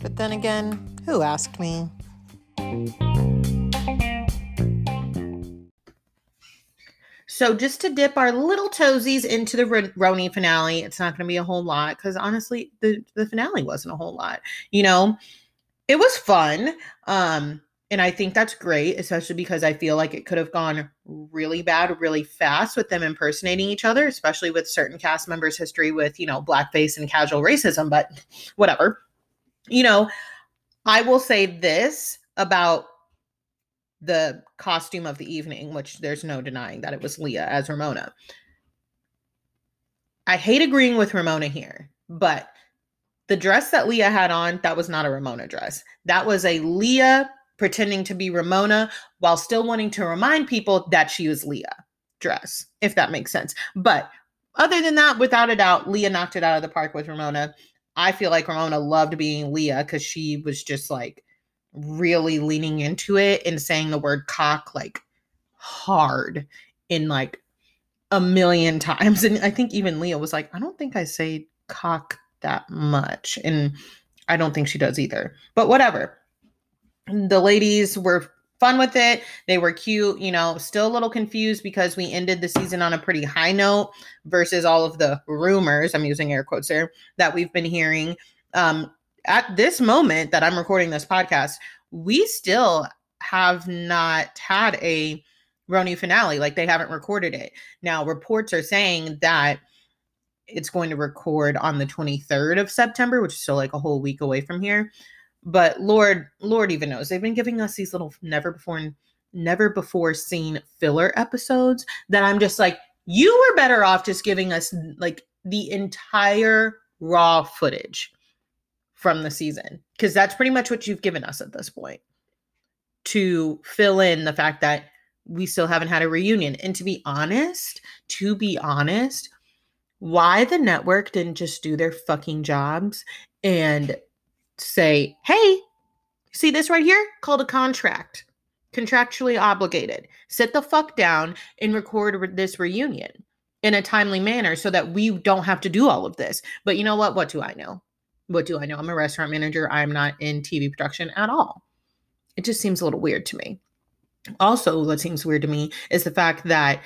But then again, who asked me? So just to dip our little toesies into the RHONY finale, it's not going to be a whole lot because honestly, the the finale wasn't a whole lot. You know, it was fun, um, and I think that's great, especially because I feel like it could have gone really bad really fast with them impersonating each other, especially with certain cast members' history with you know blackface and casual racism. But whatever, you know, I will say this about the costume of the evening, which there's no denying that it was Leah as Ramona. I hate agreeing with Ramona here, but the dress that Leah had on, that was not a Ramona dress. That was a Leah pretending to be Ramona while still wanting to remind people that she was Leah dress, if that makes sense. But other than that, without a doubt, Leah knocked it out of the park with Ramona. I feel like Ramona loved being Leah because she was just like really leaning into it and saying the word cock like hard in like a million times. And I think even Leah was like, I don't think I say cock that much. And I don't think she does either. But whatever. The ladies were fun with it. They were cute, you know, still a little confused because we ended the season on a pretty high note versus all of the rumors, I'm using air quotes there, that we've been hearing. Um, at this moment that I'm recording this podcast, we still have not had a RHONY finale. Like they haven't recorded it. Now, reports are saying that it's going to record on the 23rd of September, which is still like a whole week away from here. But Lord, Lord even knows. They've been giving us these little never before never before seen filler episodes that I'm just like, you were better off just giving us like the entire raw footage from the season because that's pretty much what you've given us at this point to fill in the fact that we still haven't had a reunion. And to be honest, to be honest, why the network didn't just do their fucking jobs and say, hey, see this right here? Called a contract, contractually obligated. Sit the fuck down and record this reunion in a timely manner so that we don't have to do all of this. But you know what? What do I know? what do I know? I'm a restaurant manager. I'm not in TV production at all. It just seems a little weird to me. Also, what seems weird to me is the fact that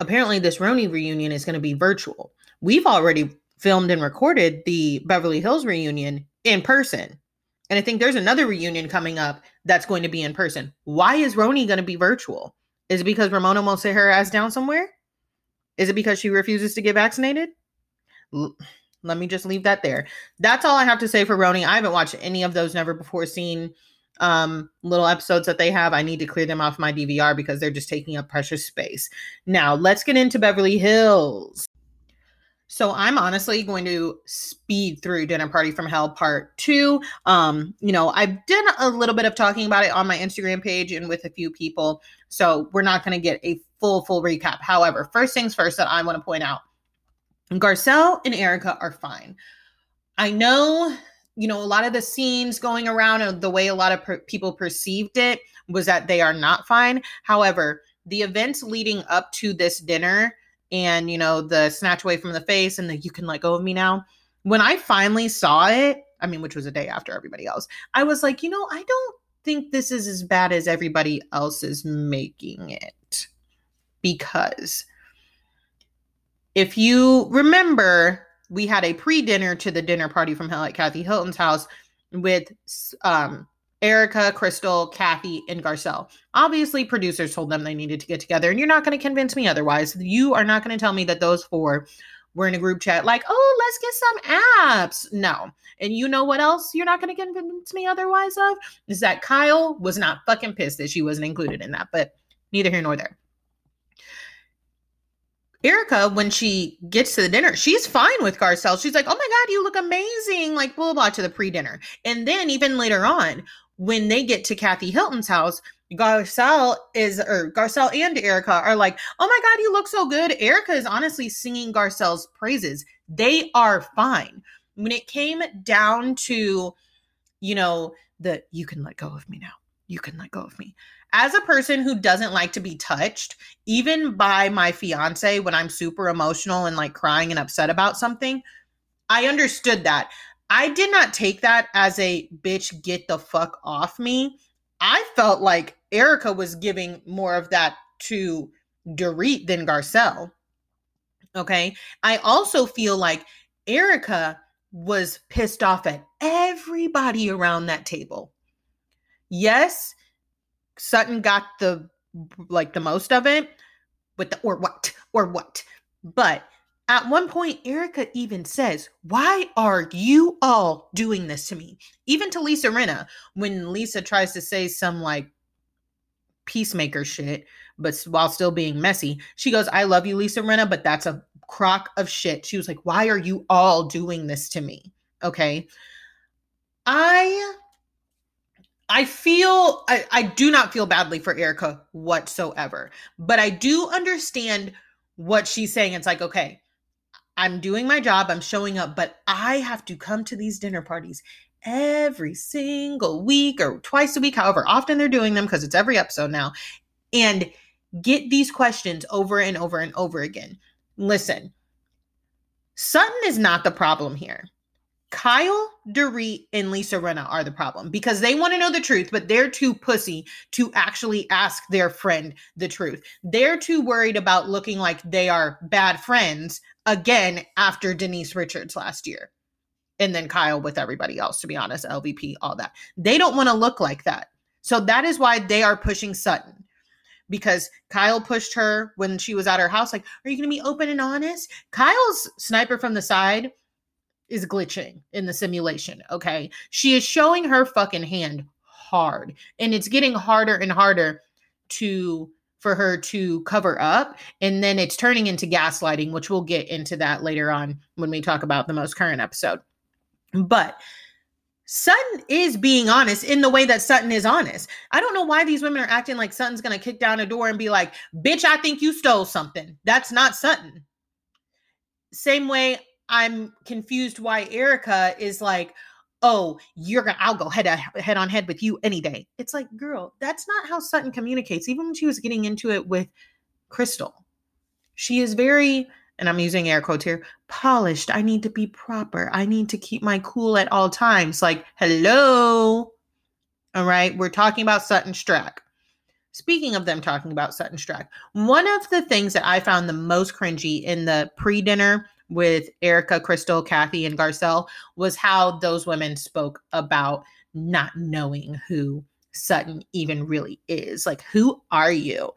apparently this RHONY reunion is going to be virtual. We've already filmed and recorded the Beverly Hills reunion in person. And I think there's another reunion coming up that's going to be in person. Why is RHONY going to be virtual? Is it because Ramona won't sit her ass down somewhere? Is it because she refuses to get vaccinated? L- let me just leave that there. That's all I have to say for RHONY. I haven't watched any of those never before seen um little episodes that they have. I need to clear them off my DVR because they're just taking up precious space. Now, let's get into Beverly Hills. So I'm honestly going to speed through Dinner Party from Hell part 2. Um, you know, I've done a little bit of talking about it on my Instagram page and with a few people. So we're not going to get a full full recap. However, first things first that I want to point out Garcelle and Erika are fine. I know, you know, a lot of the scenes going around and the way a lot of per- people perceived it was that they are not fine. However, the events leading up to this dinner and, you know, the snatch away from the face and the you can let go of me now, when I finally saw it, I mean, which was a day after everybody else, I was like, you know, I don't think this is as bad as everybody else is making it. Because if you remember, we had a pre-dinner to the dinner party from hell at Kathy Hilton's house with um, Erika, Crystal, Kathy, and Garcelle. Obviously, producers told them they needed to get together, and you're not going to convince me otherwise. You are not going to tell me that those four were in a group chat like, oh, let's get some apps. No. And you know what else you're not going to convince me otherwise of? Is that Kyle was not fucking pissed that she wasn't included in that, but neither here nor there. Erika, when she gets to the dinner, she's fine with Garcelle. She's like, oh my God, you look amazing, like blah, blah, to the pre dinner. And then even later on, when they get to Kathy Hilton's house, Garcelle is, or Garcelle and Erika are like, oh my God, you look so good. Erika is honestly singing Garcelle's praises. They are fine. When it came down to, you know, the you can let go of me now, you can let go of me. as a person who doesn't like to be touched, even by my fiance when I'm super emotional and like crying and upset about something, I understood that. I did not take that as a bitch, get the fuck off me. I felt like Erika was giving more of that to Dorit than Garcelle. Okay. I also feel like Erika was pissed off at everybody around that table. Yes, Sutton got the like the most of it with the or what or what. But at one point, Erika even says, Why are you all doing this to me? Even to Lisa Rinna, when Lisa tries to say some like peacemaker shit, but while still being messy, she goes, I love you, Lisa Rinna, but that's a crock of shit. She was like, Why are you all doing this to me? Okay. I I feel I, I do not feel badly for Erika whatsoever, but I do understand what she's saying. It's like, okay, I'm doing my job, I'm showing up, but I have to come to these dinner parties every single week or twice a week, however often they're doing them, because it's every episode now, and get these questions over and over and over again. Listen, Sutton is not the problem here. Kyle, Dorit, and Lisa Rinna are the problem because they want to know the truth, but they're too pussy to actually ask their friend the truth. They're too worried about looking like they are bad friends again after Denise Richards last year. And then Kyle with everybody else, to be honest, LVP, all that. They don't want to look like that. So that is why they are pushing Sutton because Kyle pushed her when she was at her house. Like, are you going to be open and honest? Kyle's sniper from the side is glitching in the simulation. Okay. She is showing her fucking hand hard, and it's getting harder and harder to for her to cover up and then it's turning into gaslighting which we'll get into that later on when we talk about the most current episode but Sutton is being honest in the way that Sutton is honest. I don't know why these women are acting like Sutton's going to kick down a door and be like, "Bitch, I think you stole something." That's not Sutton. Same way I'm confused why Erika is like, oh, you're gonna, I'll go head head on head with you any day. It's like, girl, that's not how Sutton communicates. Even when she was getting into it with Crystal, she is very, and I'm using air quotes here, polished. I need to be proper. I need to keep my cool at all times. Like, hello. All right, we're talking about Sutton Stracke. Speaking of them talking about Sutton Stracke, one of the things that I found the most cringy in the pre dinner with Erika, Crystal, Kathy, and Garcelle was how those women spoke about not knowing who Sutton even really is. Like, who are you?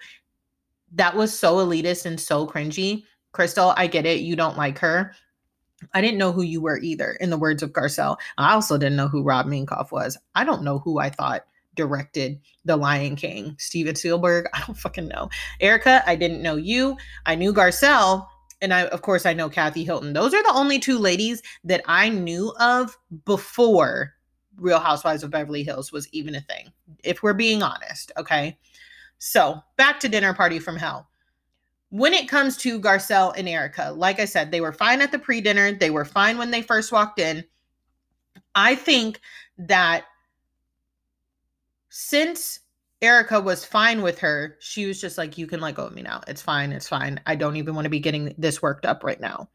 That was so elitist and so cringy. Crystal, I get it. You don't like her. I didn't know who you were either, in the words of Garcelle. I also didn't know who Rob Minkoff was. I don't know who I thought directed The Lion King. Steven Spielberg, I don't fucking know. Erica, I didn't know you. I knew Garcelle, and I of course I know Kathy Hilton. Those are the only two ladies that I knew of before Real Housewives of Beverly Hills was even a thing. If we're being honest, okay? So, back to dinner party from hell. When it comes to Garcelle and Erika, like I said, they were fine at the pre-dinner. They were fine when they first walked in. I think that since Erika was fine with her. She was just like, you can let go of me now. It's fine. It's fine. I don't even want to be getting this worked up right now.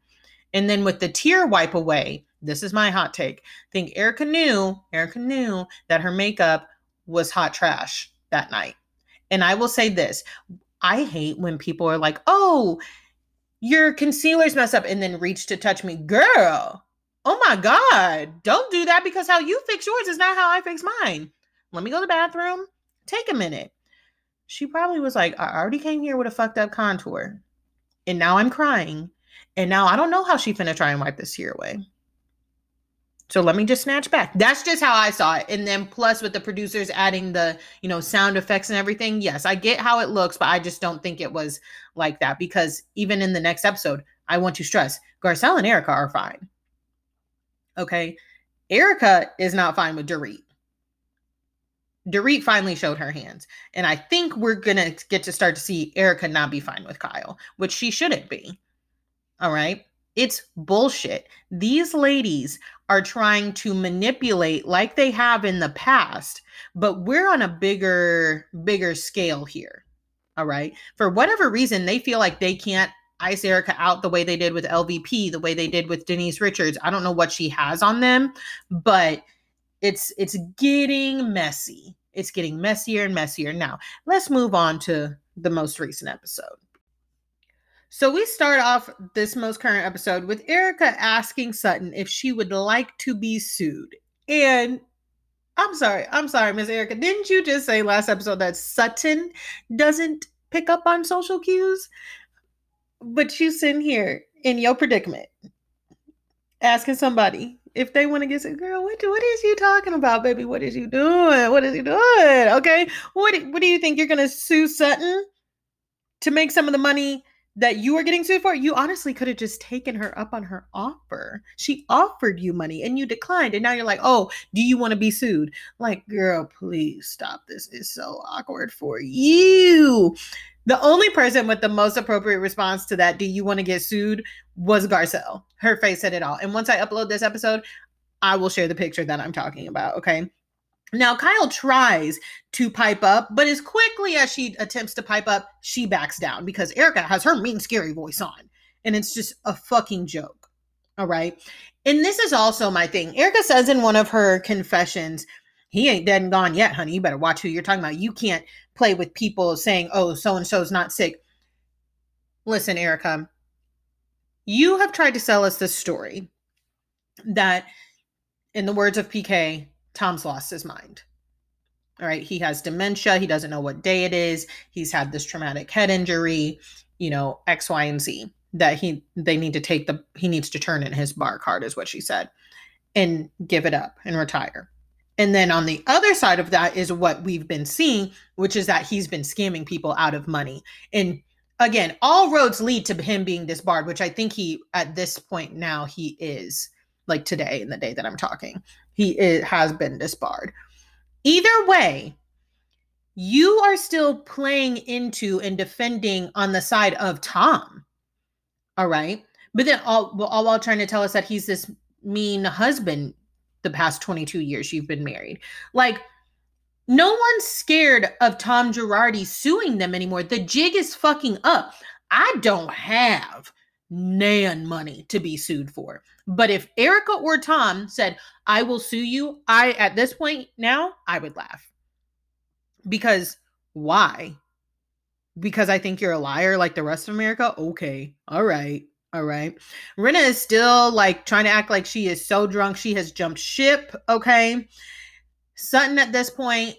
And then with the tear wipe away, this is my hot take. I think Erika knew, Erika knew that her makeup was hot trash that night. And I will say this I hate when people are like, oh, your concealer's messed up and then reach to touch me. Girl, oh my God, don't do that because how you fix yours is not how I fix mine. Let me go to the bathroom Take a minute. She probably was like, I already came here with a fucked up contour. And now I'm crying. And now I don't know how she finna try and wipe this tear away. So let me just snatch back. That's just how I saw it. And then plus with the producers adding the, you know, sound effects and everything. Yes, I get how it looks, but I just don't think it was like that because even in the next episode, I want to stress Garcelle and Erika are fine. Okay. Erika is not fine with Dorit. Dorit finally showed her hands. And I think we're going to get to start to see Erika not be fine with Kyle, which she shouldn't be. All right. It's bullshit. These ladies are trying to manipulate like they have in the past, but we're on a bigger, bigger scale here. All right. For whatever reason, they feel like they can't ice Erika out the way they did with LVP, the way they did with Denise Richards. I don't know what she has on them, but it's it's getting messy. It's getting messier and messier. Now, let's move on to the most recent episode. So we start off this most current episode with Erika asking Sutton if she would like to be sued. And I'm sorry, I'm sorry, Miss Erika. Didn't you just say last episode that Sutton doesn't pick up on social cues? But you sitting here in your predicament asking somebody if they want to get sued. Girl, what, what is you talking about, baby? What is you doing? What is you doing? Okay. What, what do you think? You're to sue Sutton to make some of the money that you were getting sued for, you honestly could have just taken her up on her offer. She offered you money and you declined. And now you're like, oh, do you want to be sued? Like, girl, please stop. This is so awkward for you. The only person with the most appropriate response to that, do you want to get sued, was Garcelle. Her face said it all. And once I upload this episode, I will share the picture that I'm talking about. Okay. Now, Kyle tries to pipe up, but as quickly as she attempts to pipe up, she backs down because Erika has her mean, scary voice on. And it's just a fucking joke. All right. And this is also my thing. Erika says in one of her confessions, he ain't dead and gone yet, honey. You better watch who you're talking about. You can't play with people saying, oh, so and so's not sick. Listen, Erika, you have tried to sell us this story that, in the words of PK, Tom's lost his mind. All right. He has dementia. He doesn't know what day it is. He's had this traumatic head injury, you know, X, Y, and Z that he they need to take the he needs to turn in his bar card, is what she said, and give it up and retire. And then on the other side of that is what we've been seeing, which is that he's been scamming people out of money. And again, all roads lead to him being disbarred, which I think he at this point now he is like today in the day that I'm talking he is, has been disbarred. Either way, you are still playing into and defending on the side of Tom. All right. But then all, all while trying to tell us that he's this mean husband the past 22 years you've been married. Like, no one's scared of Tom Girardi suing them anymore. The jig is fucking up. I don't have nan money to be sued for. But if Erika or Tom said, I will sue you, I, at this point now, I would laugh. Because why? Because I think you're a liar like the rest of America? Okay. All right. All right. Rinna is still like trying to act like she is so drunk. She has jumped ship. Okay. Sutton at this point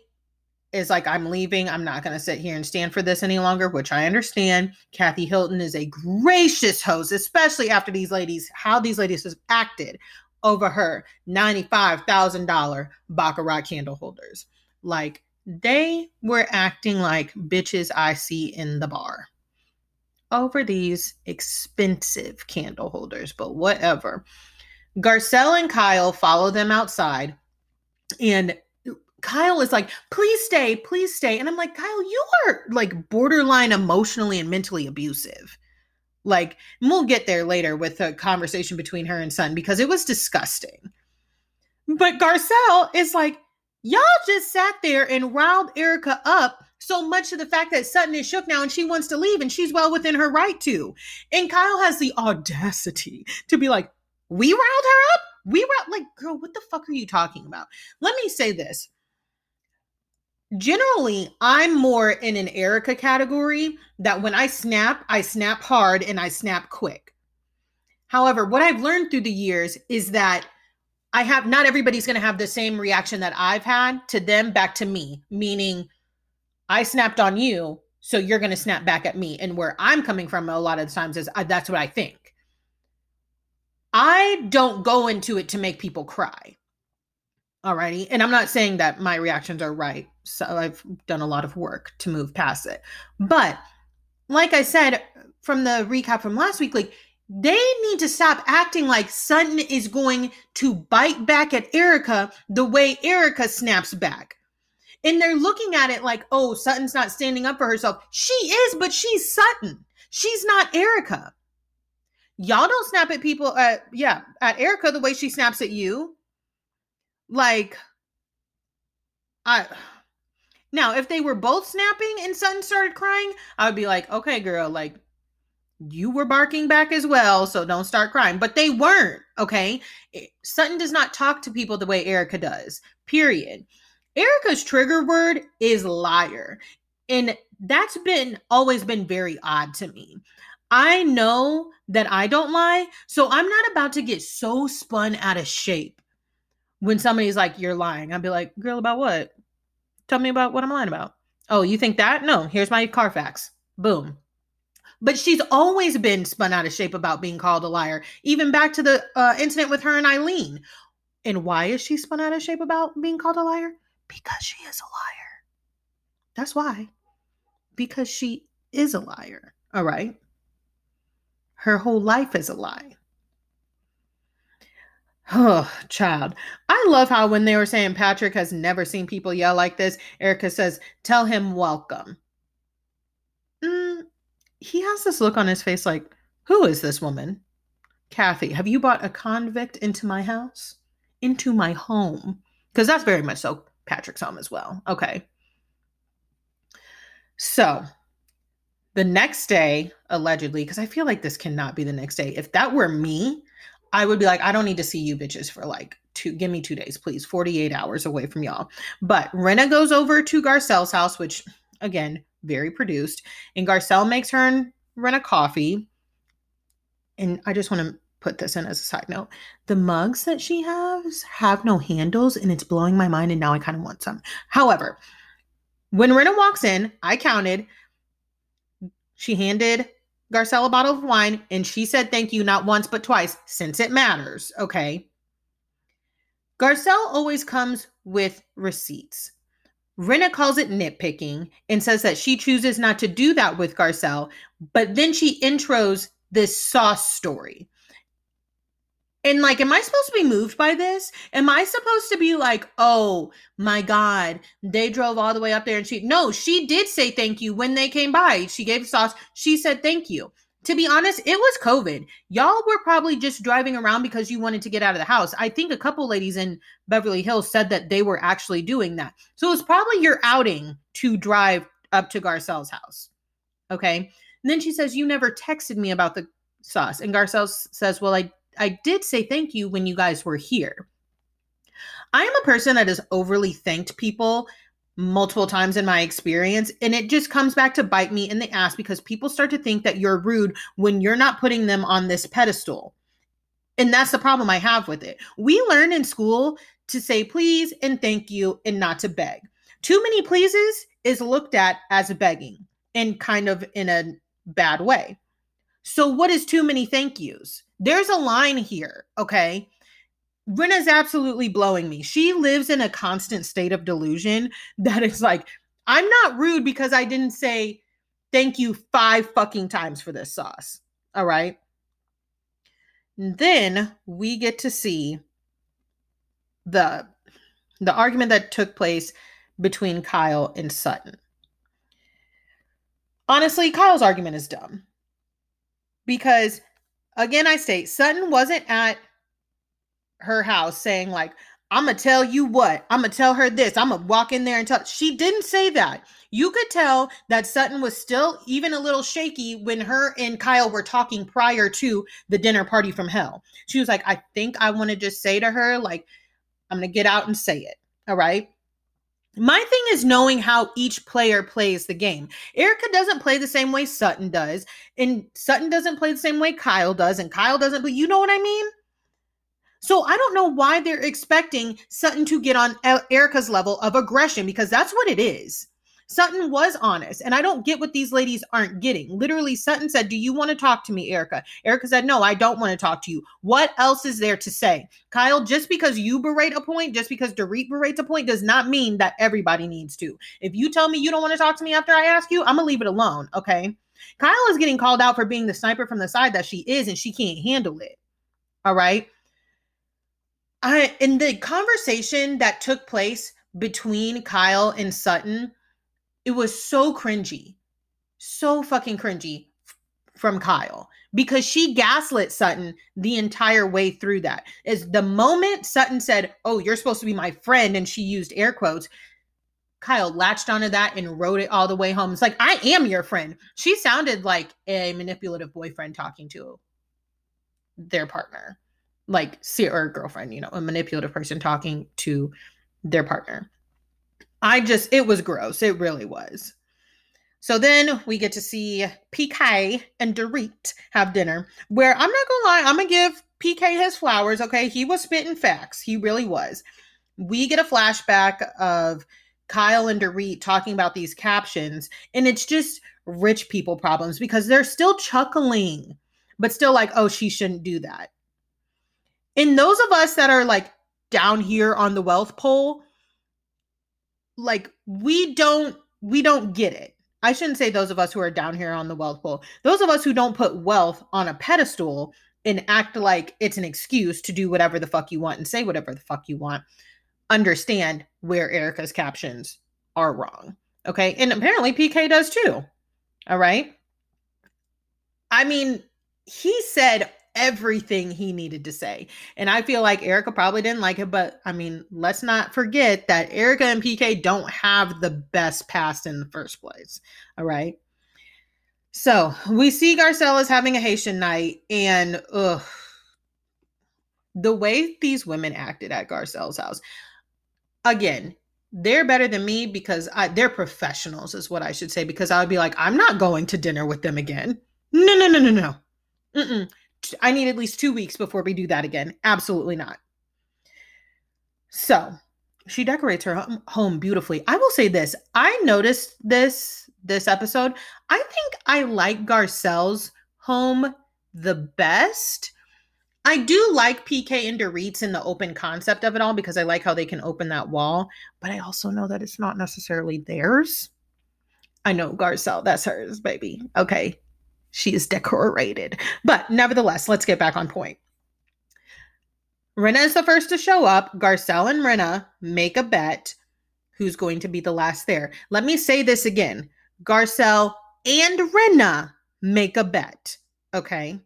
is like, I'm leaving. I'm not going to sit here and stand for this any longer, which I understand. Kathy Hilton is a gracious host, especially after these ladies, how these ladies have acted over her $95,000 Baccarat candle holders. Like, they were acting like bitches I see in the bar over these expensive candle holders, but whatever. Garcelle and Kyle follow them outside and Kyle is like, please stay, please stay. And I'm like, Kyle, you are like borderline emotionally and mentally abusive. Like, we'll get there later with a conversation between her and Son because it was disgusting. But Garcelle is like, y'all just sat there and riled Erika up so much to the fact that Sutton is shook now and she wants to leave and she's well within her right to. And Kyle has the audacity to be like, we riled her up? We riled, like, girl, what the fuck are you talking about? Let me say this generally i'm more in an Erika category that when i snap i snap hard and i snap quick however what i've learned through the years is that i have not everybody's going to have the same reaction that i've had to them back to me meaning i snapped on you so you're going to snap back at me and where i'm coming from a lot of the times is uh, that's what i think i don't go into it to make people cry Alrighty. And I'm not saying that my reactions are right. So I've done a lot of work to move past it. But like I said from the recap from last week, like they need to stop acting like Sutton is going to bite back at Erika the way Erika snaps back. And they're looking at it like, oh, Sutton's not standing up for herself. She is, but she's Sutton. She's not Erika. Y'all don't snap at people at yeah, at Erika the way she snaps at you. Like I now if they were both snapping and Sutton started crying, I would be like, okay, girl, like you were barking back as well, so don't start crying. But they weren't, okay? Sutton does not talk to people the way Erika does, period. Erika's trigger word is liar. And that's been always been very odd to me. I know that I don't lie, so I'm not about to get so spun out of shape when somebody's like, You're lying. I'd be like, Girl, about what? Tell me about what I'm lying about. Oh, you think that? No, here's my Carfax. Boom. But she's always been spun out of shape about being called a liar, even back to the uh, incident with her and Eileen. And why is she spun out of shape about being called a liar? Because she is a liar. That's why. Because she is a liar. All right. Her whole life is a lie. Oh, child. I love how when they were saying Patrick has never seen people yell like this, Erika says, Tell him welcome. Mm, he has this look on his face like, Who is this woman? Kathy, have you brought a convict into my house? Into my home? Because that's very much so Patrick's home as well. Okay. So the next day, allegedly, because I feel like this cannot be the next day. If that were me, I would be like, I don't need to see you bitches for like two, give me two days, please. 48 hours away from y'all. But Rinna goes over to Garcelle's house, which again, very produced. And Garcelle makes her and Rinna coffee. And I just want to put this in as a side note. The mugs that she has have no handles, and it's blowing my mind. And now I kind of want some. However, when Rinna walks in, I counted. She handed Garcelle a bottle of wine and she said thank you not once but twice since it matters. Okay. Garcelle always comes with receipts. Rinna calls it nitpicking and says that she chooses not to do that with Garcelle, but then she intros this sauce story. And like, am I supposed to be moved by this? Am I supposed to be like, oh my God, they drove all the way up there and she, no, she did say thank you when they came by. She gave sauce. She said thank you. To be honest, it was COVID. Y'all were probably just driving around because you wanted to get out of the house. I think a couple ladies in Beverly Hills said that they were actually doing that. So it was probably your outing to drive up to Garcelle's house. Okay. And then she says, You never texted me about the sauce. And Garcelle says, Well, I, I did say thank you when you guys were here. I am a person that has overly thanked people multiple times in my experience and it just comes back to bite me in the ass because people start to think that you're rude when you're not putting them on this pedestal. And that's the problem i have with it. We learn in school to say please and thank you and not to beg. Too many pleases is looked at as begging and kind of in a bad way. So what is too many thank yous there's a line here okay Rinna's absolutely blowing me. She lives in a constant state of delusion that is like, I'm not rude because I didn't say thank you five fucking times for this sauce. All right. And then we get to see the the argument that took place between Kyle and Sutton. Honestly, Kyle's argument is dumb. Because again, I state Sutton wasn't at her house saying like i'm gonna tell you what i'm gonna tell her this i'm gonna walk in there and tell she didn't say that. You could tell that sutton was still even a little shaky when her and kyle were talking prior to the dinner party from hell. She was like i think i want to just say to her like i'm gonna get out and say it. All right my thing is knowing how each player plays the game. Erika doesn't play the same way Sutton does, and Sutton doesn't play the same way Kyle does, and Kyle doesn't. But you know what I mean? So I don't know why they're expecting Sutton to get on Erika's level of aggression because that's what it is. Sutton was honest, and I don't get what these ladies aren't getting. Literally, Sutton said, Do you want to talk to me, Erika? Erika said, No, I don't want to talk to you. What else is there to say? Kyle, just because you berate a point, just because Dorit berates a point, does not mean that everybody needs to. If you tell me you don't want to talk to me after I ask you, I'm going to leave it alone, okay? Kyle is getting called out for being the sniper from the side that she is, and she can't handle it. All right. I in the conversation that took place between Kyle and Sutton, it was so cringy. So fucking cringy from Kyle because she gaslit Sutton the entire way through that. Is the moment Sutton said, Oh, you're supposed to be my friend, and she used air quotes, Kyle latched onto that and wrote it all the way home. It's like, I am your friend. She sounded like a manipulative boyfriend talking to their partner, like, or girlfriend, you know, a manipulative person talking to their partner. I just, it was gross. It really was. So then we get to see PK and Dorit have dinner, where I'm not gonna lie, I'm gonna give PK his flowers. Okay, he was spitting facts. He really was. We get a flashback of Kyle and Dorit talking about these captions, and it's just rich people problems because they're still chuckling, but still like, oh, she shouldn't do that. And those of us that are like down here on the wealth pole, like we don't we don't get it I shouldn't say those of us who are down here on the wealth pole. Those of us who don't put wealth on a pedestal and act like it's an excuse to do whatever the fuck you want and say whatever the fuck you want understand where Erika's captions are wrong. Okay. And apparently PK does too. All right. I mean, he said everything he needed to say. And I feel like Erika probably didn't like it, but I mean, let's not forget that Erika and PK don't have the best past in the first place. All right. So we see Garcelle is having a Haitian night, and ugh, the way these women acted at Garcelle's house. Again, they're better than me because I, they're professionals, is what I should say. Because I would be like, I'm not going to dinner with them again. No, no, no, no, no. Mm-mm. I need at least two weeks before we do that again. Absolutely not. So she decorates her home beautifully. I will say this I noticed this this episode. I think I like Garcelle's home the best. I do like PK and Dorit's in the open concept of it all because I like how they can open that wall, but I also know that it's not necessarily theirs. I know Garcelle, that's hers, baby. Okay. She is decorated. But nevertheless, let's get back on point. Rinna is the first to show up. Garcelle and Rinna make a bet who's going to be the last there. Let me say this again Garcelle and Rinna make a bet. Okay.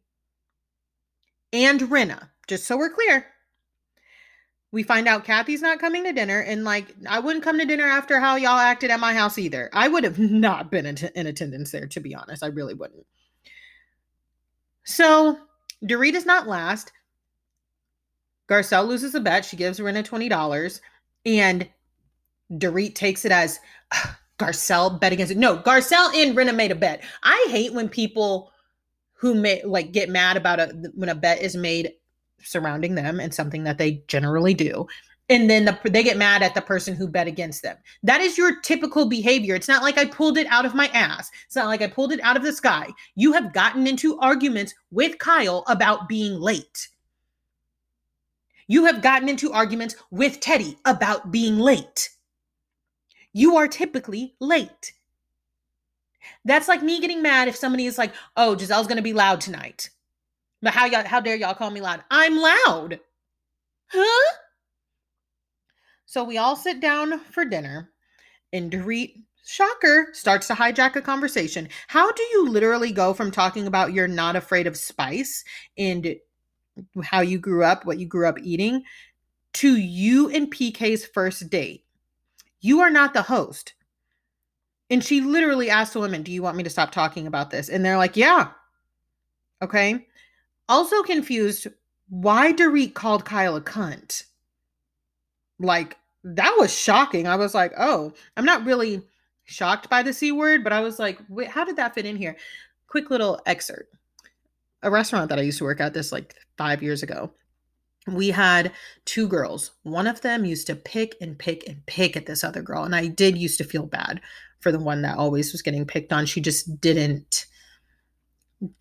And Rinna, just so we're clear. We find out Kathy's not coming to dinner, and like, I wouldn't come to dinner after how y'all acted at my house either. I would have not been in attendance there, to be honest. I really wouldn't. So Dorit is not last. Garcelle loses a bet. She gives Rinna $20. And Dorit takes it as Garcelle bet against it. No, Garcelle and Rinna made a bet. I hate when people who may like get mad about a when a bet is made surrounding them and something that they generally do and then the, they get mad at the person who bet against them. That is your typical behavior. It's not like I pulled it out of my ass. It's not like I pulled it out of the sky. You have gotten into arguments with Kyle about being late. You have gotten into arguments with Teddi about being late. You are typically late. That's like me getting mad if somebody is like, "Oh, Giselle's going to be loud tonight." But how y'all how dare y'all call me loud? I'm loud. Huh? So we all sit down for dinner, and Dorit, shocker, starts to hijack a conversation. How do you literally go from talking about you're not afraid of spice and how you grew up, what you grew up eating, to you and PK's first date? You are not the host. And she literally asked the women, Do you want me to stop talking about this? And they're like, Yeah. Okay. Also confused why Dorit called Kyle a cunt like that was shocking. I was like, oh, I'm not really shocked by the C word, but I was like, wait, how did that fit in here? Quick little excerpt. A restaurant that I used to work at this like five years ago. We had two girls. One of them used to pick and pick and pick at this other girl. And I did used to feel bad for the one that always was getting picked on. She just didn't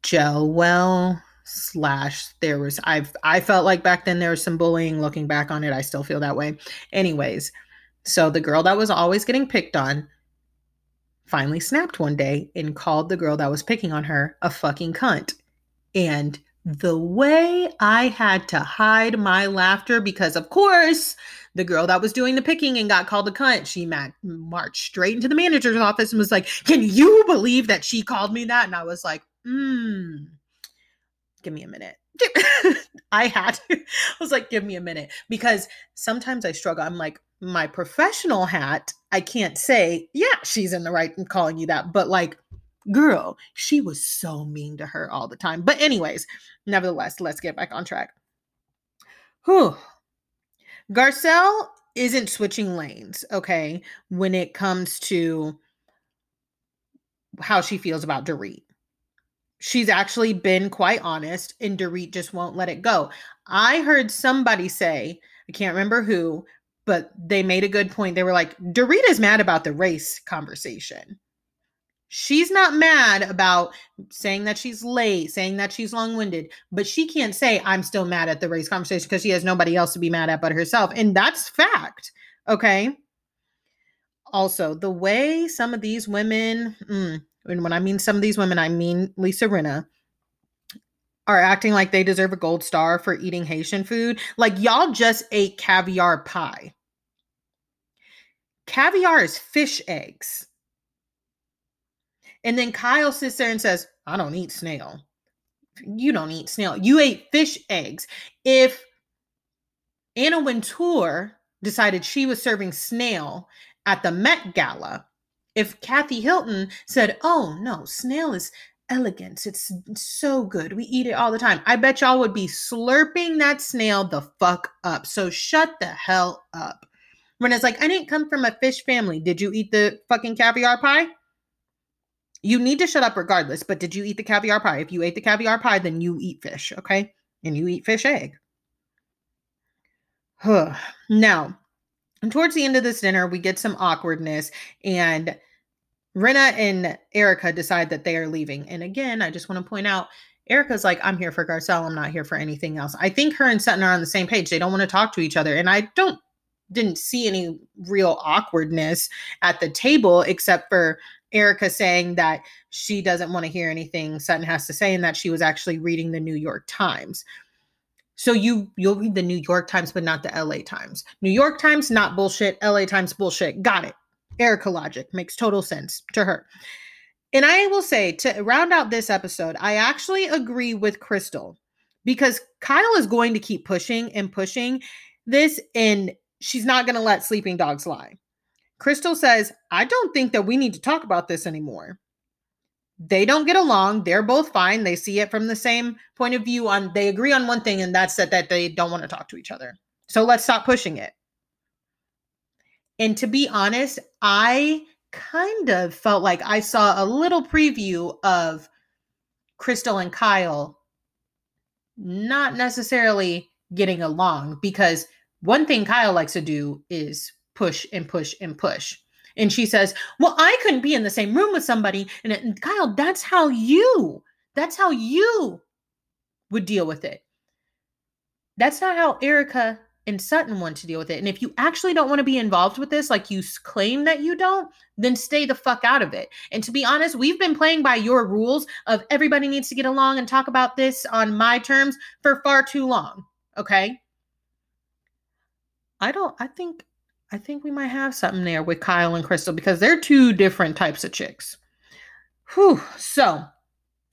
gel well slash there was I've I felt like back then there was some bullying. Looking back on it I still feel that way. Anyways so the girl that was always getting picked on finally snapped one day and called the girl that was picking on her a fucking cunt. And the way I had to hide my laughter because of course the girl that was doing the picking and got called a cunt she marched straight into the manager's office and was like can you believe that she called me that? And I was like hmm give me a minute. I had to. I was like, give me a minute because sometimes I struggle. I'm like, my professional hat, I can't say, yeah, she's in the right in calling you that. But like, girl, she was so mean to her all the time. But, anyways, nevertheless, let's get back on track. Whew. Garcelle isn't switching lanes, okay, when it comes to how she feels about Dorit. She's actually been quite honest, and Dorit just won't let it go. I heard somebody say, I can't remember who, but they made a good point. They were like, Dorit is mad about the race conversation. She's not mad about saying that she's late, saying that she's long winded, but she can't say, I'm still mad at the race conversation because she has nobody else to be mad at but herself. And that's fact. Okay. Also, the way some of these women, mm, and when I mean some of these women, I mean Lisa Rinna, are acting like they deserve a gold star for eating Haitian food. Like y'all just ate caviar pie. Caviar is fish eggs. And then Kyle sits there and says, I don't eat snail. You don't eat snail. You ate fish eggs. If Anna Wintour decided she was serving snail at the Met Gala, if Kathy Hilton said, Oh, no, snail is elegance. It's so good. We eat it all the time. I bet y'all would be slurping that snail the fuck up. So shut the hell up. Renee's like, I didn't come from a fish family. Did you eat the fucking caviar pie? You need to shut up regardless, but did you eat the caviar pie? If you ate the caviar pie, then you eat fish, okay? And you eat fish egg. Huh. Now, towards the end of this dinner, we get some awkwardness, and Rinna and Erika decide that they are leaving. And again, I just want to point out Erika's like, I'm here for Garcelle. I'm not here for anything else. I think her and Sutton are on the same page. They don't want to talk to each other. And I don't didn't see any real awkwardness at the table except for Erika saying that she doesn't want to hear anything Sutton has to say and that she was actually reading the New York Times. So you you'll read the New York Times but not the LA Times. New York Times not bullshit, LA Times bullshit. Got it. Erika logic makes total sense to her. And I will say to round out this episode, I actually agree with Crystal because Kyle is going to keep pushing and pushing this and she's not going to let sleeping dogs lie. Crystal says, I don't think that we need to talk about this anymore. They don't get along. They're both fine. They see it from the same point of view on they agree on one thing and that's that that they don't want to talk to each other. So let's stop pushing it. And to be honest, I kind of felt like I saw a little preview of Crystal and Kyle not necessarily getting along because one thing Kyle likes to do is push and push and push. And she says, Well, I couldn't be in the same room with somebody. And, it, and Kyle, that's how you, that's how you would deal with it. That's not how Erika and Sutton want to deal with it. And if you actually don't want to be involved with this, like you claim that you don't, then stay the fuck out of it. And to be honest, we've been playing by your rules of everybody needs to get along and talk about this on my terms for far too long. Okay. I don't, I think, I think we might have something there with Kyle and Crystal because they're two different types of chicks. Whew. So,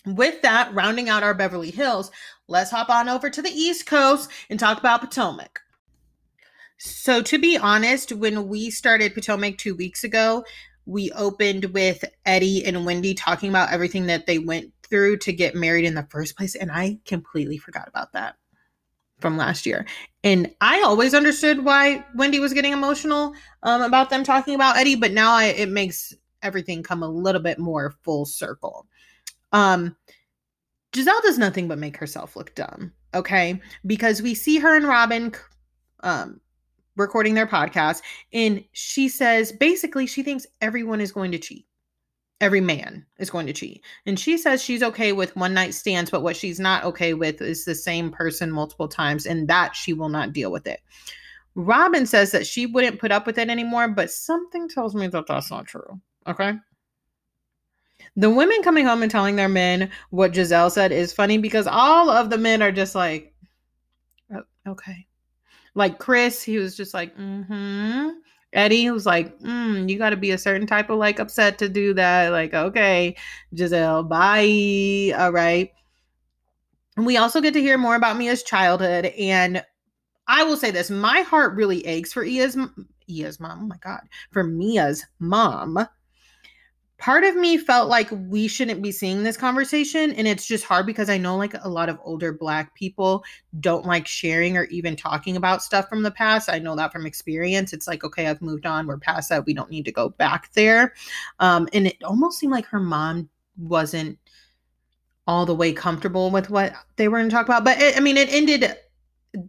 with that, rounding out our Beverly Hills, let's hop on over to the East Coast and talk about Potomac. So, to be honest, when we started Potomac two weeks ago, we opened with Eddie and Wendy talking about everything that they went through to get married in the first place. And I completely forgot about that from last year. And I always understood why Wendy was getting emotional um, about them talking about Eddie, but now I, it makes everything come a little bit more full circle. Um, Gizelle does nothing but make herself look dumb, okay? Because we see her and Robyn um, recording their podcast and she says basically she thinks everyone is going to cheat. Every man is going to cheat. And she says she's okay with one night stands but what she's not okay with is the same person multiple times and that she will not deal with it. Robyn says that she wouldn't put up with it anymore but something tells me that that's not true okay? The women coming home and telling their men what Gizelle said is funny because all of the men are just like, oh, okay, like Chris, he was just like, mm-hmm. Eddie was like, mm, you got to be a certain type of like upset to do that. Like, okay, Gizelle, bye. All right. We also get to hear more about Mia's childhood. And I will say this my heart really aches for Ia's, Ia's mom. Oh my God. For Mia's mom part of me felt like we shouldn't be seeing this conversation and it's just hard because i know like a lot of older black people don't like sharing or even talking about stuff from the past. I know that from experience. It's like okay i've moved on. We're past that. We don't need to go back there. Um, and it almost seemed like her mom wasn't all the way comfortable with what they were going to talk about. But it, i mean it ended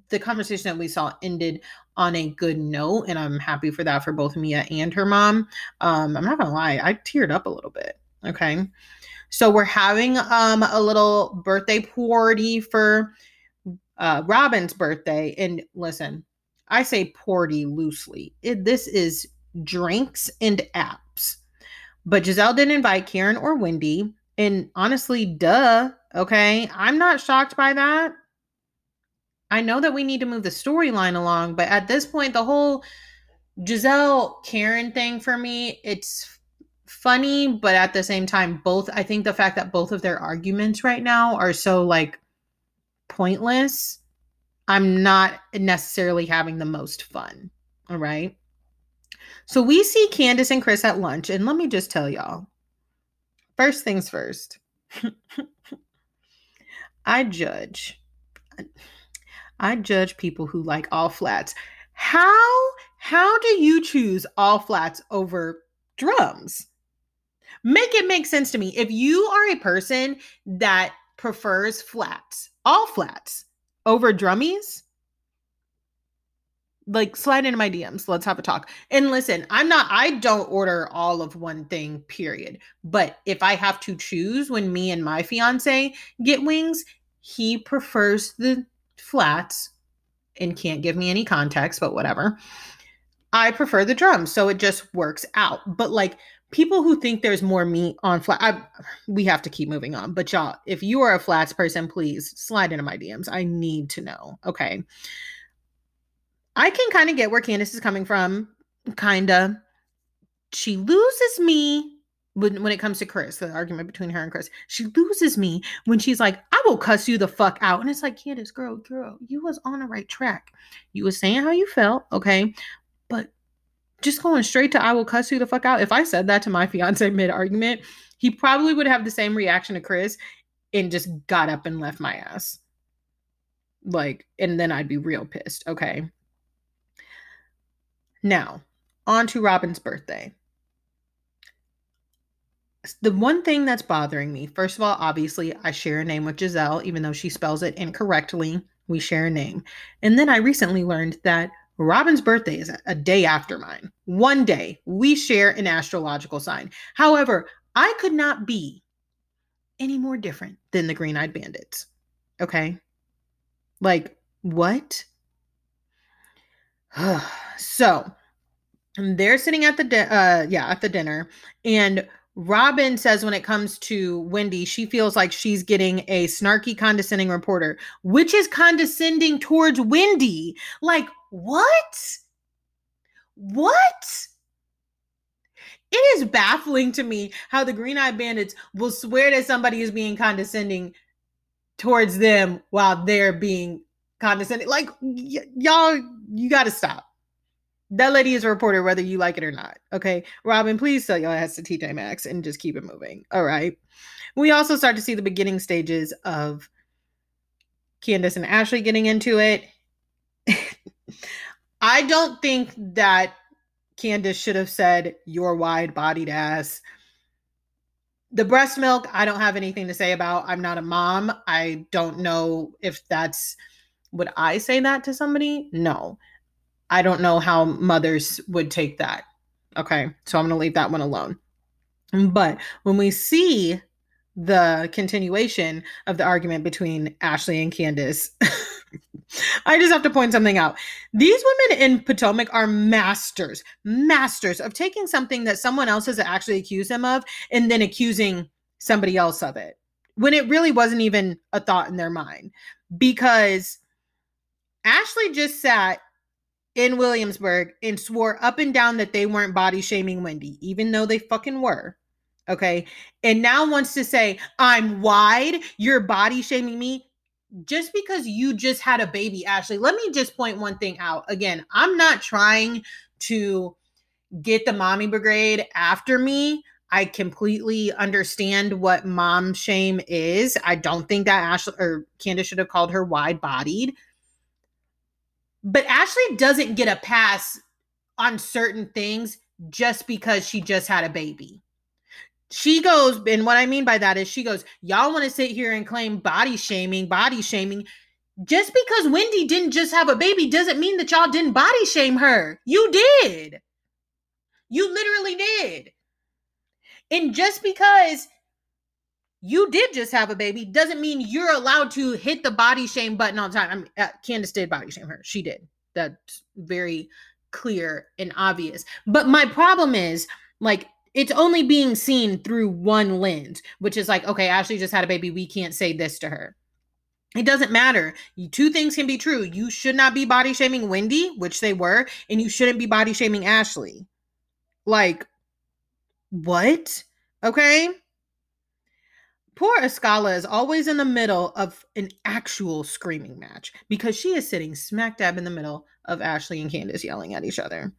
the conversation that we saw ended on a good note and i'm happy for that for both mia and her mom. Um i'm not gonna lie i teared up a little bit okay? So we're having um a little birthday party for uh Robyn's birthday and listen i say party loosely. It, this is drinks and apps. But Gizelle didn't invite karen or wendy and honestly duh okay? I'm not shocked by that I know that we need to move the storyline along, but at this point, the whole Gizelle Karen thing for me, it's funny, but at the same time, both I think the fact that both of their arguments right now are so like pointless, I'm not necessarily having the most fun. All right. So we see Candace and Chris at lunch, and let me just tell y'all first things first, I judge. I judge people who like all flats. How how do you choose all flats over drums? Make it make sense to me. If you are a person that prefers flats, all flats over drummies, like slide into my DMs. Let's have a talk. And listen, I'm not, I don't order all of one thing, period. But if I have to choose when me and my fiance get wings, he prefers the flats and can't give me any context, but whatever. I prefer the drums, so it just works out. But like people who think there's more meat on flat, I, we have to keep moving on. But y'all, if you are a flats person, please slide into my DMs. I need to know. Okay. I can kind of get where Candace is coming from. Kinda. She loses me when, when it comes to Chris, the argument between her and Chris, she loses me when she's like, I will cuss you the fuck out. And it's like, Candace, girl, girl, you was on the right track. You was saying how you felt, okay? But just going straight to I will cuss you the fuck out. If I said that to my fiance mid argument, he probably would have the same reaction to Chris and just got up and left my ass. Like, and then I'd be real pissed, okay? Now, on to Robyn's birthday the one thing that's bothering me, first of all, obviously, I share a name with Gizelle, even though she spells it incorrectly. We share a name. And then I recently learned that Robyn's birthday is a day after mine. One day, we share an astrological sign. However, I could not be any more different than the Green Eyed Bandits. Okay? Like, what? so, they're sitting at the di- uh yeah, at the dinner and Robyn says when it comes to Wendy, she feels like she's getting a snarky, condescending reporter, which is condescending towards Wendy. Like, what? What? It is baffling to me how the Green Eye Bandits will swear that somebody is being condescending towards them while they're being condescending. Like, y- y'all, you got to stop that lady is a reporter whether you like it or not. Okay. Robyn, please sell your ass to TJ Maxx and just keep it moving. All right. We also start to see the beginning stages of Candace and Ashley getting into it. I don't think that Candace should have said your wide bodied ass. The breast milk, I don't have anything to say about. I'm not a mom. I don't know if that's would I say that to somebody? No. I don't know how mothers would take that. Okay. So I'm going to leave that one alone. But when we see the continuation of the argument between Ashley and Candace, I just have to point something out. These women in Potomac are masters, masters of taking something that someone else has actually accused them of and then accusing somebody else of it when it really wasn't even a thought in their mind. Because Ashley just sat in Williamsburg and swore up and down that they weren't body shaming Wendy, even though they fucking were. Okay. And now wants to say, I'm wide, you're body shaming me. just because you just had a baby, Ashley, let me just point one thing out. Again, I'm not trying to get the mommy brigade after me. I completely understand what mom shame is. I don't think that Ashley or Candace should have called her wide bodied. But Ashley doesn't get a pass on certain things just because she just had a baby. She goes, and what I mean by that is she goes, Y'all want to sit here and claim body shaming, body shaming. Just because Wendy didn't just have a baby doesn't mean that y'all didn't body shame her. You did. You literally did. And just because you did just have a baby doesn't mean you're allowed to hit the body shame button all the time. I mean, uh, Candace did body shame her. She did. That's very clear and obvious. But my problem is like it's only being seen through one lens, which is like, okay, Ashley just had a baby. We can't say this to her. It doesn't matter. Two things can be true. You should not be body shaming Wendy, which they were, and you shouldn't be body shaming Ashley. Like, what? Okay. Poor Askale is always in the middle of an actual screaming match because she is sitting smack dab in the middle of Ashley and Candace yelling at each other.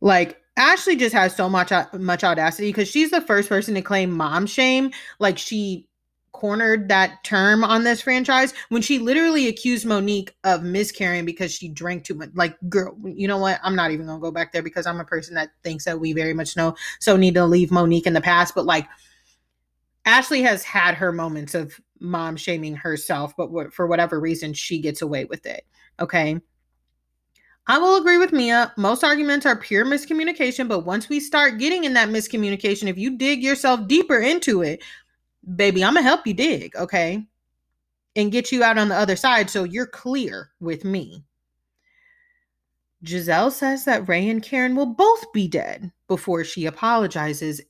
Like Ashley just has so much uh, much audacity because she's the first person to claim mom shame. Like she cornered that term on this franchise when she literally accused Monique of miscarrying because she drank too much. Like, girl, you know what? I'm not even gonna go back there because I'm a person that thinks that we very much know. So need to leave Monique in the past. But like, Ashley has had her moments of mom shaming herself, but for whatever reason, she gets away with it. Okay. I will agree with Mia. Most arguments are pure miscommunication, but once we start getting in that miscommunication, if you dig yourself deeper into it, baby, I'm gonna help you dig, okay? And get you out on the other side so you're clear with me. Gizelle says that Ray and Karen will both be dead before she apologizes.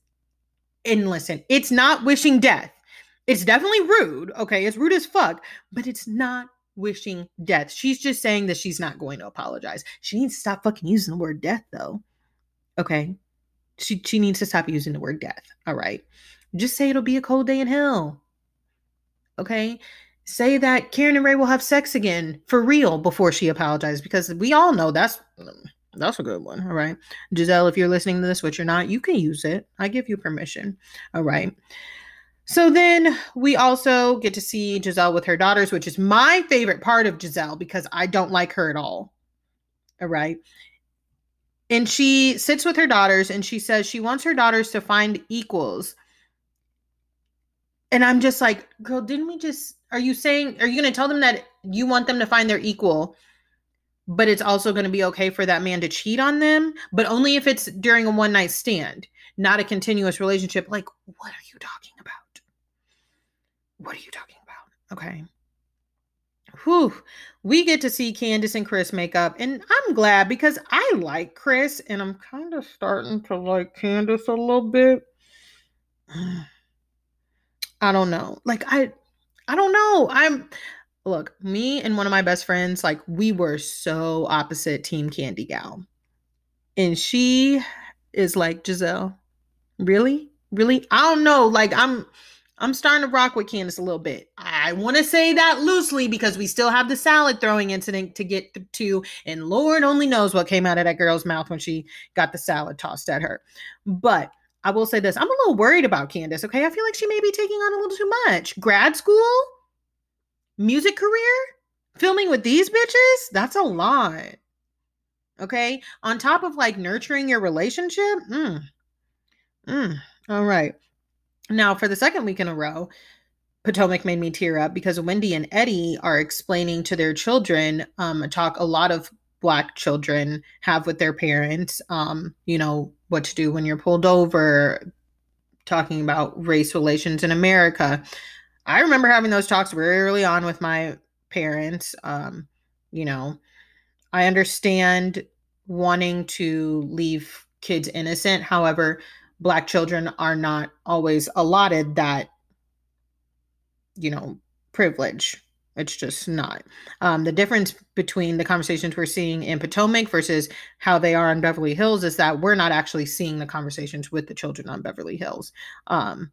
And listen, it's not wishing death. It's definitely rude, okay? It's rude as fuck, but it's not wishing death. She's just saying that she's not going to apologize. She needs to stop fucking using the word death, though. Okay? She she needs to stop using the word death. All right. Just say it'll be a cold day in hell. Okay? Say that Karen and Ray will have sex again for real before she apologizes because we all know that's mm, that's a good one. All right. Gizelle, if you're listening to this, which you're not, you can use it. I give you permission. All right. So then we also get to see Gizelle with her daughters, which is my favorite part of Gizelle because I don't like her at all. All right. And she sits with her daughters and she says she wants her daughters to find equals and I'm just like, girl, didn't we just are you saying are you going to tell them that you want them to find their equal, but it's also going to be okay for that man to cheat on them, but only if it's during a one night stand, not a continuous relationship. Like, what are you talking about? What are you talking about? Okay. Whew. We get to see Candace and Chris make up, and I'm glad because I like Chris, and I'm kind of starting to like Candace a little bit. I don't know. Like I I don't know. I'm look, me and one of my best friends, like we were so opposite team Candy Gal. And she is like, Gizelle, really? Really? I don't know. Like I'm I'm starting to rock with Candace a little bit. I want to say that loosely because we still have the salad throwing incident to get to, and Lord only knows what came out of that girl's mouth when she got the salad tossed at her. But I will say this I'm a little worried about Candace. Okay. I feel like she may be taking on a little too much. Grad school, music career, filming with these bitches, that's a lot. Okay. On top of like nurturing your relationship. Mm. Mm. All right. Now, for the second week in a row, Potomac made me tear up because Wendy and Eddie are explaining to their children, um, talk a lot of black children have with their parents um you know what to do when you're pulled over talking about race relations in america i remember having those talks very early on with my parents um you know i understand wanting to leave kids innocent however black children are not always allotted that you know privilege it's just not. Um, the difference between the conversations we're seeing in Potomac versus how they are on Beverly Hills is that we're not actually seeing the conversations with the children on Beverly Hills. Um,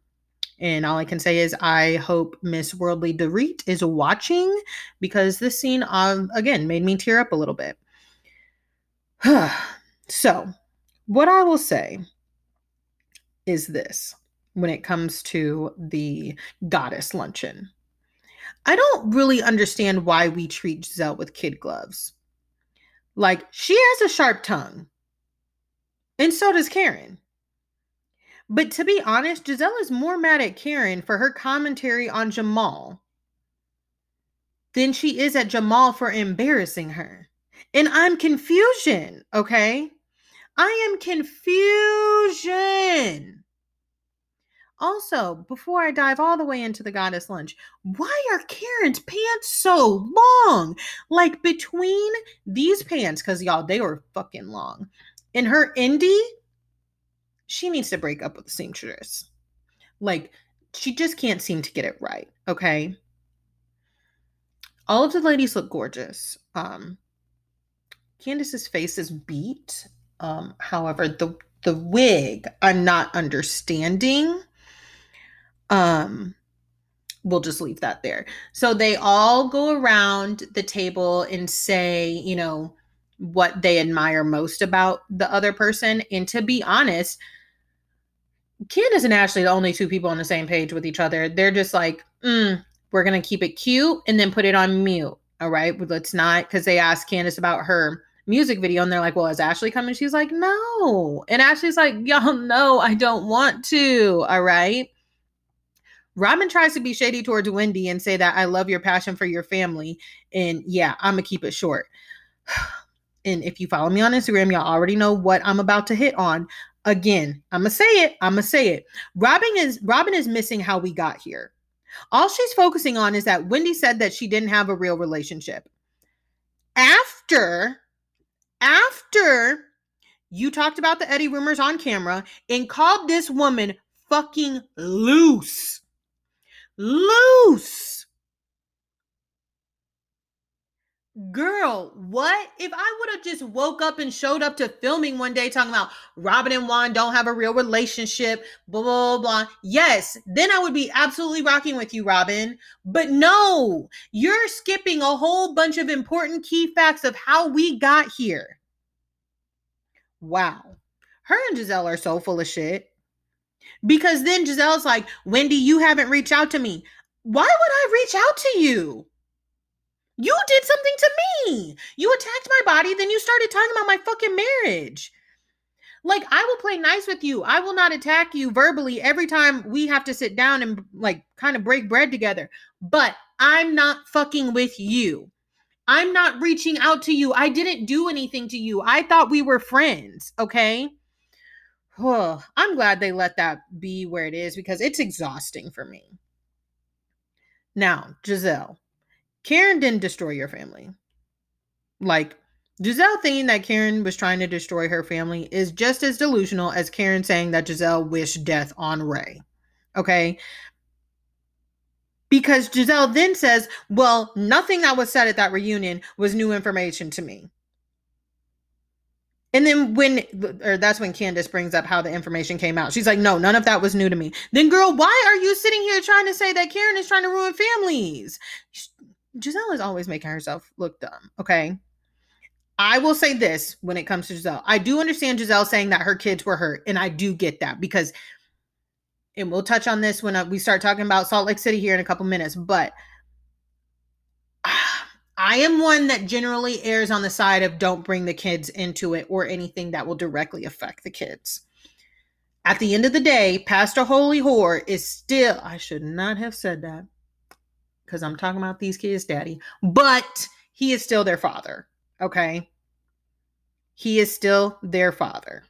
And all I can say is I hope Miss Worldly Dorit is watching because this scene, um, again, made me tear up a little bit. so, what I will say is this when it comes to the goddess luncheon. I don't really understand why we treat Gizelle with kid gloves. Like, she has a sharp tongue, and so does Karen. But to be honest, Gizelle is more mad at Karen for her commentary on Jamal than she is at Jamal for embarrassing her. And I'm confusion, okay? I am confusion. Also, before I dive all the way into the goddess lunch, why are Karen's pants so long? Like between these pants, because y'all, they were fucking long, and her indie, she needs to break up with the seamstress. Like, she just can't seem to get it right. Okay. All of the ladies look gorgeous. Um, Candace's face is beat. Um, however, the the wig I'm not understanding um we'll just leave that there. So they all go around the table and say, you know, what they admire most about the other person. And to be honest, Candace and Ashley, the only two people on the same page with each other, they're just like, mm, we're to keep it cute and then put it on mute. All right. Let's not, because they asked Candace about her music video and they're like, well, is Ashley coming? She's like, no. And Ashley's like, y'all, know I don't want to. All right. Robyn tries to be shady towards Wendy and say that I love your passion for your family. And yeah, I'm to keep it short. And if you follow me on Instagram, y'all already know what I'm about to hit on. Again, I'm to say it. I'm to say it. Robyn is Robyn is missing how we got here. All she's focusing on is that Wendy said that she didn't have a real relationship. After after you talked about the Eddie rumors on camera and called this woman fucking loose loose. Girl, what? If I would have just woke up and showed up to filming one day talking about Robyn and Juan don't have a real relationship, blah, blah, blah. Yes, then I would be absolutely rocking with you, Robyn. But no, you're skipping a whole bunch of important key facts of how we got here. Wow. Her and Gizelle are so full of shit. Because then Gizelle's like, Wendy, you haven't reached out to me. Why would I reach out to you? You did something to me. You attacked my body, then you started talking about my fucking marriage. Like, I will play nice with you. I will not attack you verbally every time we have to sit down and, like, kind of break bread together. But I'm not fucking with you. I'm not reaching out to you. I didn't do anything to you. I thought we were friends, okay? oh, I'm glad they let that be where it is because it's exhausting for me. Now, Gizelle, Karen didn't destroy your family. Like, Gizelle thinking that Karen was trying to destroy her family is just as delusional as Karen saying that Gizelle wished death on Ray. Okay? Because Gizelle then says, well, nothing that was said at that reunion was new information to me. And then when, or that's when Candace brings up how the information came out. She's like, no, none of that was new to me. Then, girl, why are you sitting here trying to say that Karen is trying to ruin families? Gizelle is always making herself look dumb. Okay. I will say this when it comes to Gizelle. I do understand Gizelle saying that her kids were hurt. And I do get that because, and we'll touch on this when uh, we start talking about Salt Lake City here in a couple minutes. But I am one that generally errs on the side of don't bring the kids into it or anything that will directly affect the kids. At the end of the day, Pastor Holy Whore is still, I should not have said that because I'm talking about these kids' daddy, but he is still their father. Okay. He is still their father.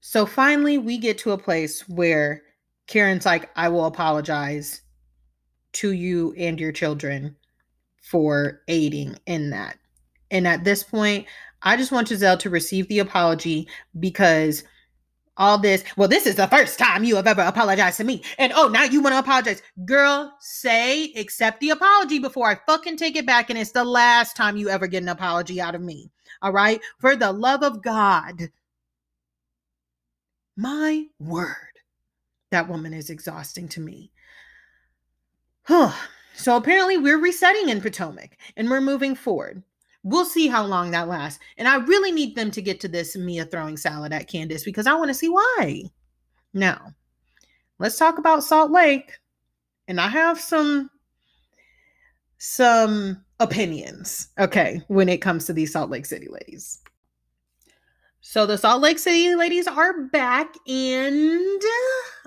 So finally, we get to a place where Karen's like, I will apologize to you and your children for aiding in that. And at this point, I just want Gizelle to receive the apology because all this, well, this is the first time you have ever apologized to me. And oh, now you want to apologize. Girl, say, accept the apology before I fucking take it back. And it's the last time you ever get an apology out of me. All right. For the love of God. My word. That woman is exhausting to me. Huh. So apparently we're resetting in Potomac and we're moving forward. We'll see how long that lasts. And I really need them to get to this Mia throwing salad at Candiace because I want to see why. Now, let's talk about Salt Lake. And I have some some opinions, okay, when it comes to these Salt Lake City ladies. So the Salt Lake City ladies are back, and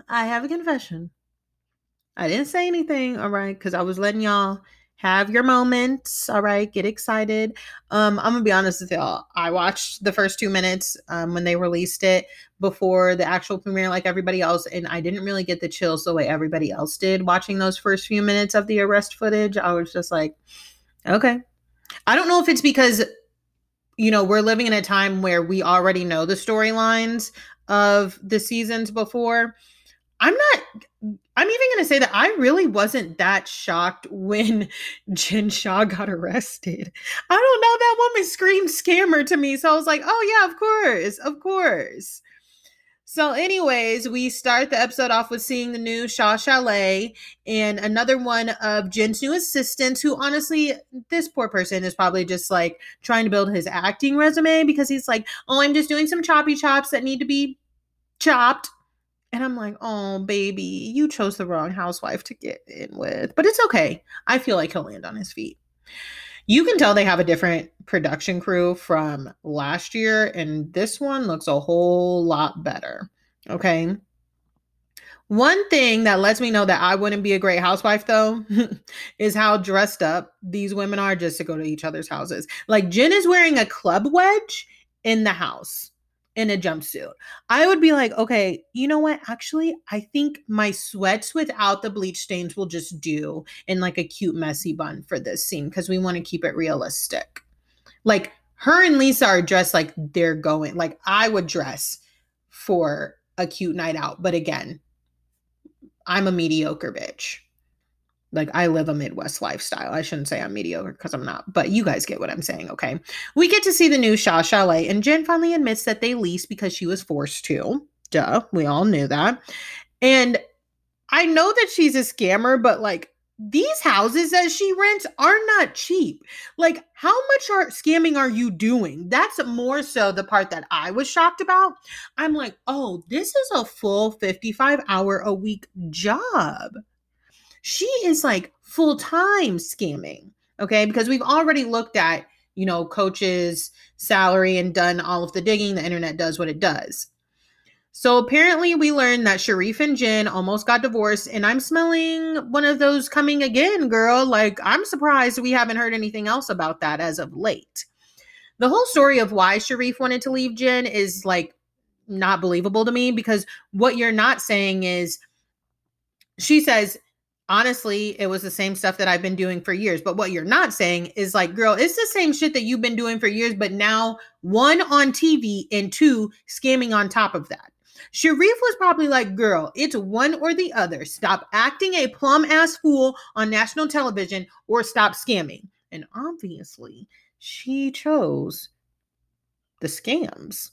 I have a confession. I didn't say anything, all right, because I was letting y'all have your moments, all right, get excited. Um, I'm gonna be honest with y'all. I watched the first two minutes um, when they released it before the actual premiere, like everybody else, and I didn't really get the chills the way everybody else did watching those first few minutes of the arrest footage. I was just like, okay. I don't know if it's because you know, we're living in a time where we already know the storylines of the seasons before. I'm not I'm even going to say that I really wasn't that shocked when Jen Shah got arrested. I don't know that woman screamed scammer to me, so I was like, "Oh yeah, of course. Of course." So, anyways, we start the episode off with seeing the new Shah Chalet and another one of Jen's new assistants, who honestly, this poor person is probably just like trying to build his acting resume because he's like, oh, I'm just doing some choppy chops that need to be chopped. And I'm like, oh, baby, you chose the wrong housewife to get in with. But it's okay. I feel like he'll land on his feet you can tell they have a different production crew from last year, and this one looks a whole lot better. Okay. One thing that lets me know that I wouldn't be a great housewife, though, is how dressed up these women are just to go to each other's houses. Like Jen is wearing a club wedge in the house in a jumpsuit. I would be like, okay, you know what? Actually, I think my sweats without the bleach stains will just do in like a cute messy bun for this scene because we want to keep it realistic. Like her and Lisa are dressed like they're going, like I would dress for a cute night out. But again, I'm a mediocre bitch. Like I live a Midwest lifestyle. I shouldn't say I'm mediocre because I'm not, but you guys get what I'm saying, okay? We get to see the new Shah Chalet, and Jen finally admits that they leased because she was forced to. Duh, we all knew that. And I know that she's a scammer, but like these houses that she rents are not cheap. Like, how much are scamming are you doing? That's more so the part that I was shocked about. I'm like, oh, this is a full 55 hour a week job she is like full time scamming. Okay. Because we've already looked at, you know, coaches' salary and done all of the digging. The internet does what it does. So apparently, we learned that Sharrieff and Jen almost got divorced, and I'm smelling one of those coming again, girl. Like, I'm surprised we haven't heard anything else about that as of late. The whole story of why Sharrieff wanted to leave Jen is like not believable to me because what you're not saying is she says honestly, it was the same stuff that I've been doing for years. But what you're not saying is like, girl, it's the same shit that you've been doing for years, but now one on TV and two scamming on top of that. Sharrieff was probably like, girl, it's one or the other. Stop acting a plum ass fool on national television or stop scamming. And obviously, she chose the scams.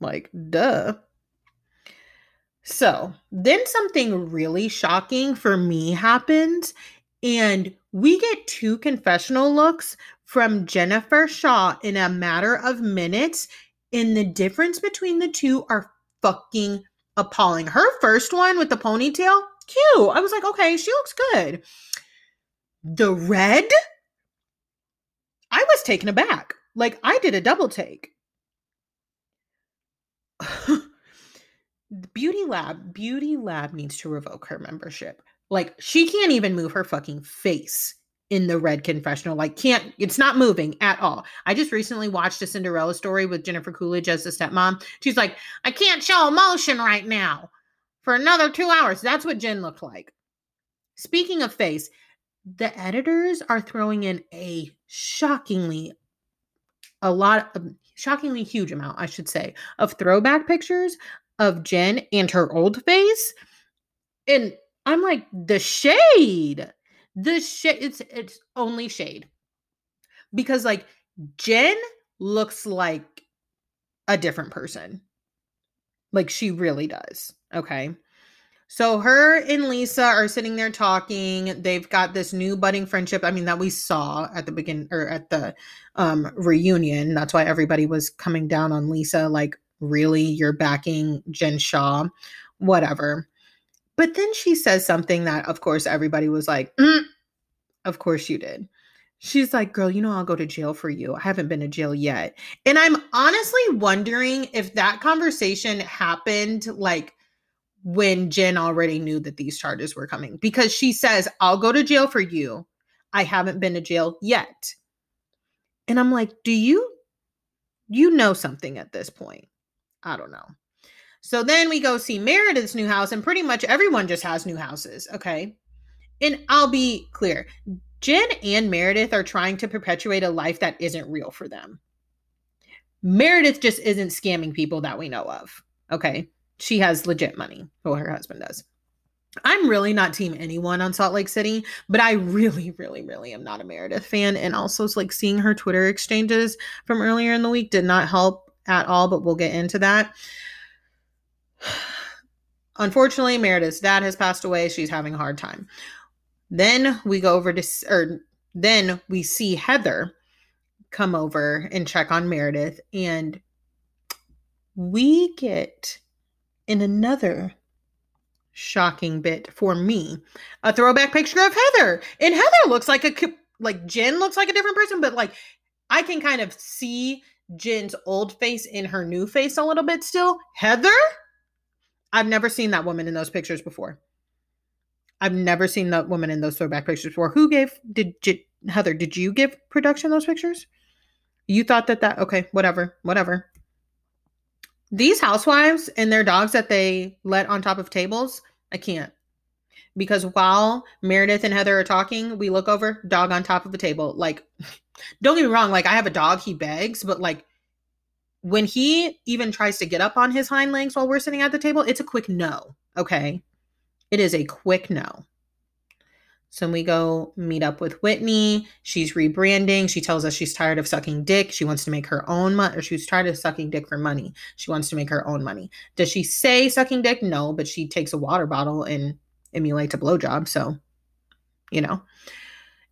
Like, duh. So then something really shocking for me happened, and we get two confessional looks from Jennifer Shah in a matter of minutes. And the difference between the two are fucking appalling. Her first one with the ponytail, cute. I was like, okay, she looks good. The red, I was taken aback. Like, I did a double take. Beauty Lab, Beauty Lab needs to revoke her membership. Like she can't even move her fucking face in the red confessional. Like can't it's not moving at all. I just recently watched a Cinderella story with Jennifer Coolidge as the stepmom. She's like, I can't show emotion right now for another two hours. That's what Jen looked like. Speaking of face, the editors are throwing in a shockingly a lot of shockingly huge amount, I should say, of throwback pictures of Jen and her old face. And I'm like, the shade. The shade, it's it's only shade. Because like Jen looks like a different person. Like she really does. Okay. So her and Lisa are sitting there talking. They've got this new budding friendship. I mean, that we saw at the begin or at the um reunion. That's why everybody was coming down on Lisa, like, really, you're backing Jen Shah, whatever. But then she says something that, of course, everybody was like, mm, of course you did. She's like, girl, you know, I'll go to jail for you. I haven't been to jail yet. And I'm honestly wondering if that conversation happened like when Jen already knew that these charges were coming because she says, I'll go to jail for you. I haven't been to jail yet. And I'm like, do you you know something at this point? I don't know. So then we go see Meredith's new house, and pretty much everyone just has new houses. Okay. And I'll be clear Jen and Meredith are trying to perpetuate a life that isn't real for them. Meredith just isn't scamming people that we know of. Okay she has legit money. Well, her husband does. I'm really not team anyone on Salt Lake City, but I really, really, really am not a Meredith fan. And also, like seeing her Twitter exchanges from earlier in the week did not help at all, but we'll get into that. Unfortunately, Meredith's dad has passed away. She's having a hard time. Then we go over to, or then we see Heather come over and check on Meredith, and we get in another shocking bit for me, a throwback picture of Heather. And Heather looks like a like Jen looks like a different person, but like I can kind of see Jen's old face in her new face a little bit still. Heather? I've never seen that woman in those pictures before. I've never seen that woman in those throwback pictures before. Who gave did, Heather, did you give production those pictures? You thought that that okay, whatever, whatever. These housewives and their dogs that they let on top of tables, I can't. Because while Meredith and Heather are talking, we look over, dog on top of a table. Like, don't get me wrong, like I have a dog, he begs, but like when he even tries to get up on his hind legs while we're sitting at the table, it's a quick no. Okay. It is a quick no. So we go meet up with Whitney. She's rebranding. She tells us she's tired of sucking dick. She wants to make her own money, or she's tired of sucking dick for money. She wants to make her own money. Does she say sucking dick? No, but she takes a water bottle and emulates a blowjob. So, you know,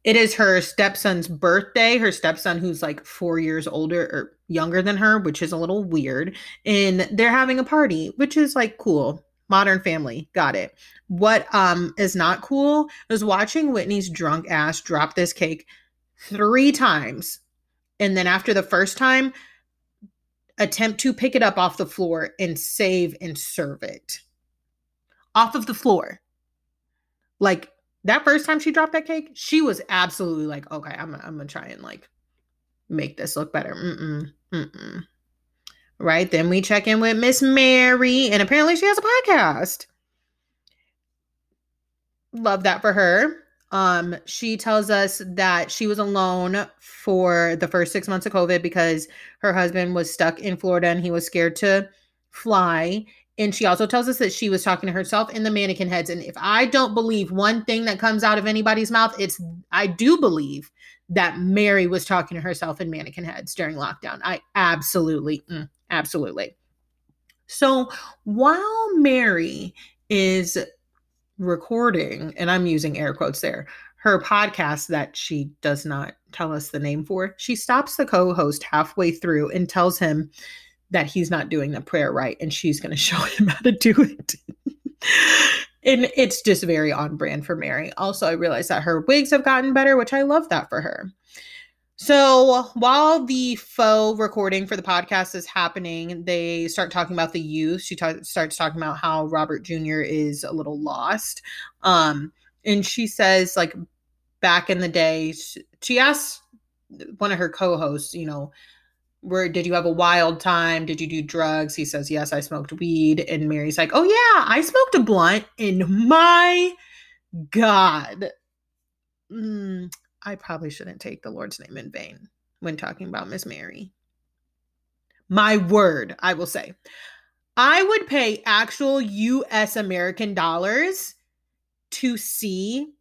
it is her stepson's birthday. Her stepson, who's like four years older or younger than her, which is a little weird. And they're having a party, which is like cool. Modern Family. Got it. What um is not cool is watching Whitney's drunk ass drop this cake three times. And then after the first time, attempt to pick it up off the floor and save and serve it. Off of the floor. Like that first time she dropped that cake, she was absolutely like, okay, I'm, I'm gonna try and like make this look better. Mm-mm, mm-mm right? Then we check in with Miss Mary, and apparently she has a podcast. Love that for her. Um, she tells us that she was alone for the first six months of COVID because her husband was stuck in Florida and he was scared to fly. And she also tells us that she was talking to herself in the mannequin heads. And if I don't believe one thing that comes out of anybody's mouth, it's I do believe that Mary was talking to herself in mannequin heads during lockdown. I absolutely, mm, Absolutely. So while Mary is recording, and I'm using air quotes there, her podcast that she does not tell us the name for, she stops the co host halfway through and tells him that he's not doing the prayer right and she's going to show him how to do it. and it's just very on brand for Mary. Also, I realized that her wigs have gotten better, which I love that for her. So while the faux recording for the podcast is happening, they start talking about the youth. She ta- starts talking about how Robert Jr. is a little lost. Um, and she says, like, back in the day, she asked one of her co-hosts, you know, where did you have a wild time? Did you do drugs? He says, yes, I smoked weed. And Mary's like, oh yeah, I smoked a blunt. And my God, mm, I probably shouldn't take the Lord's name in vain when talking about Miss Mary. My word, I will say. I would pay actual US American dollars to see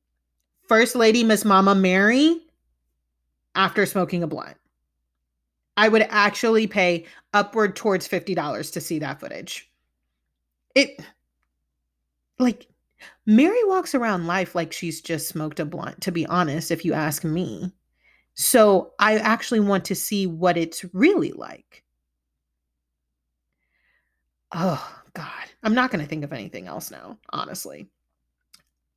First Lady Miss Mama Mary after smoking a blunt. I would actually pay upward towards $50 to see that footage. It like Mary walks around life like she's just smoked a blunt, to be honest, if you ask me. So I actually want to see what it's really like. Oh, God. I'm not going to think of anything else now, honestly.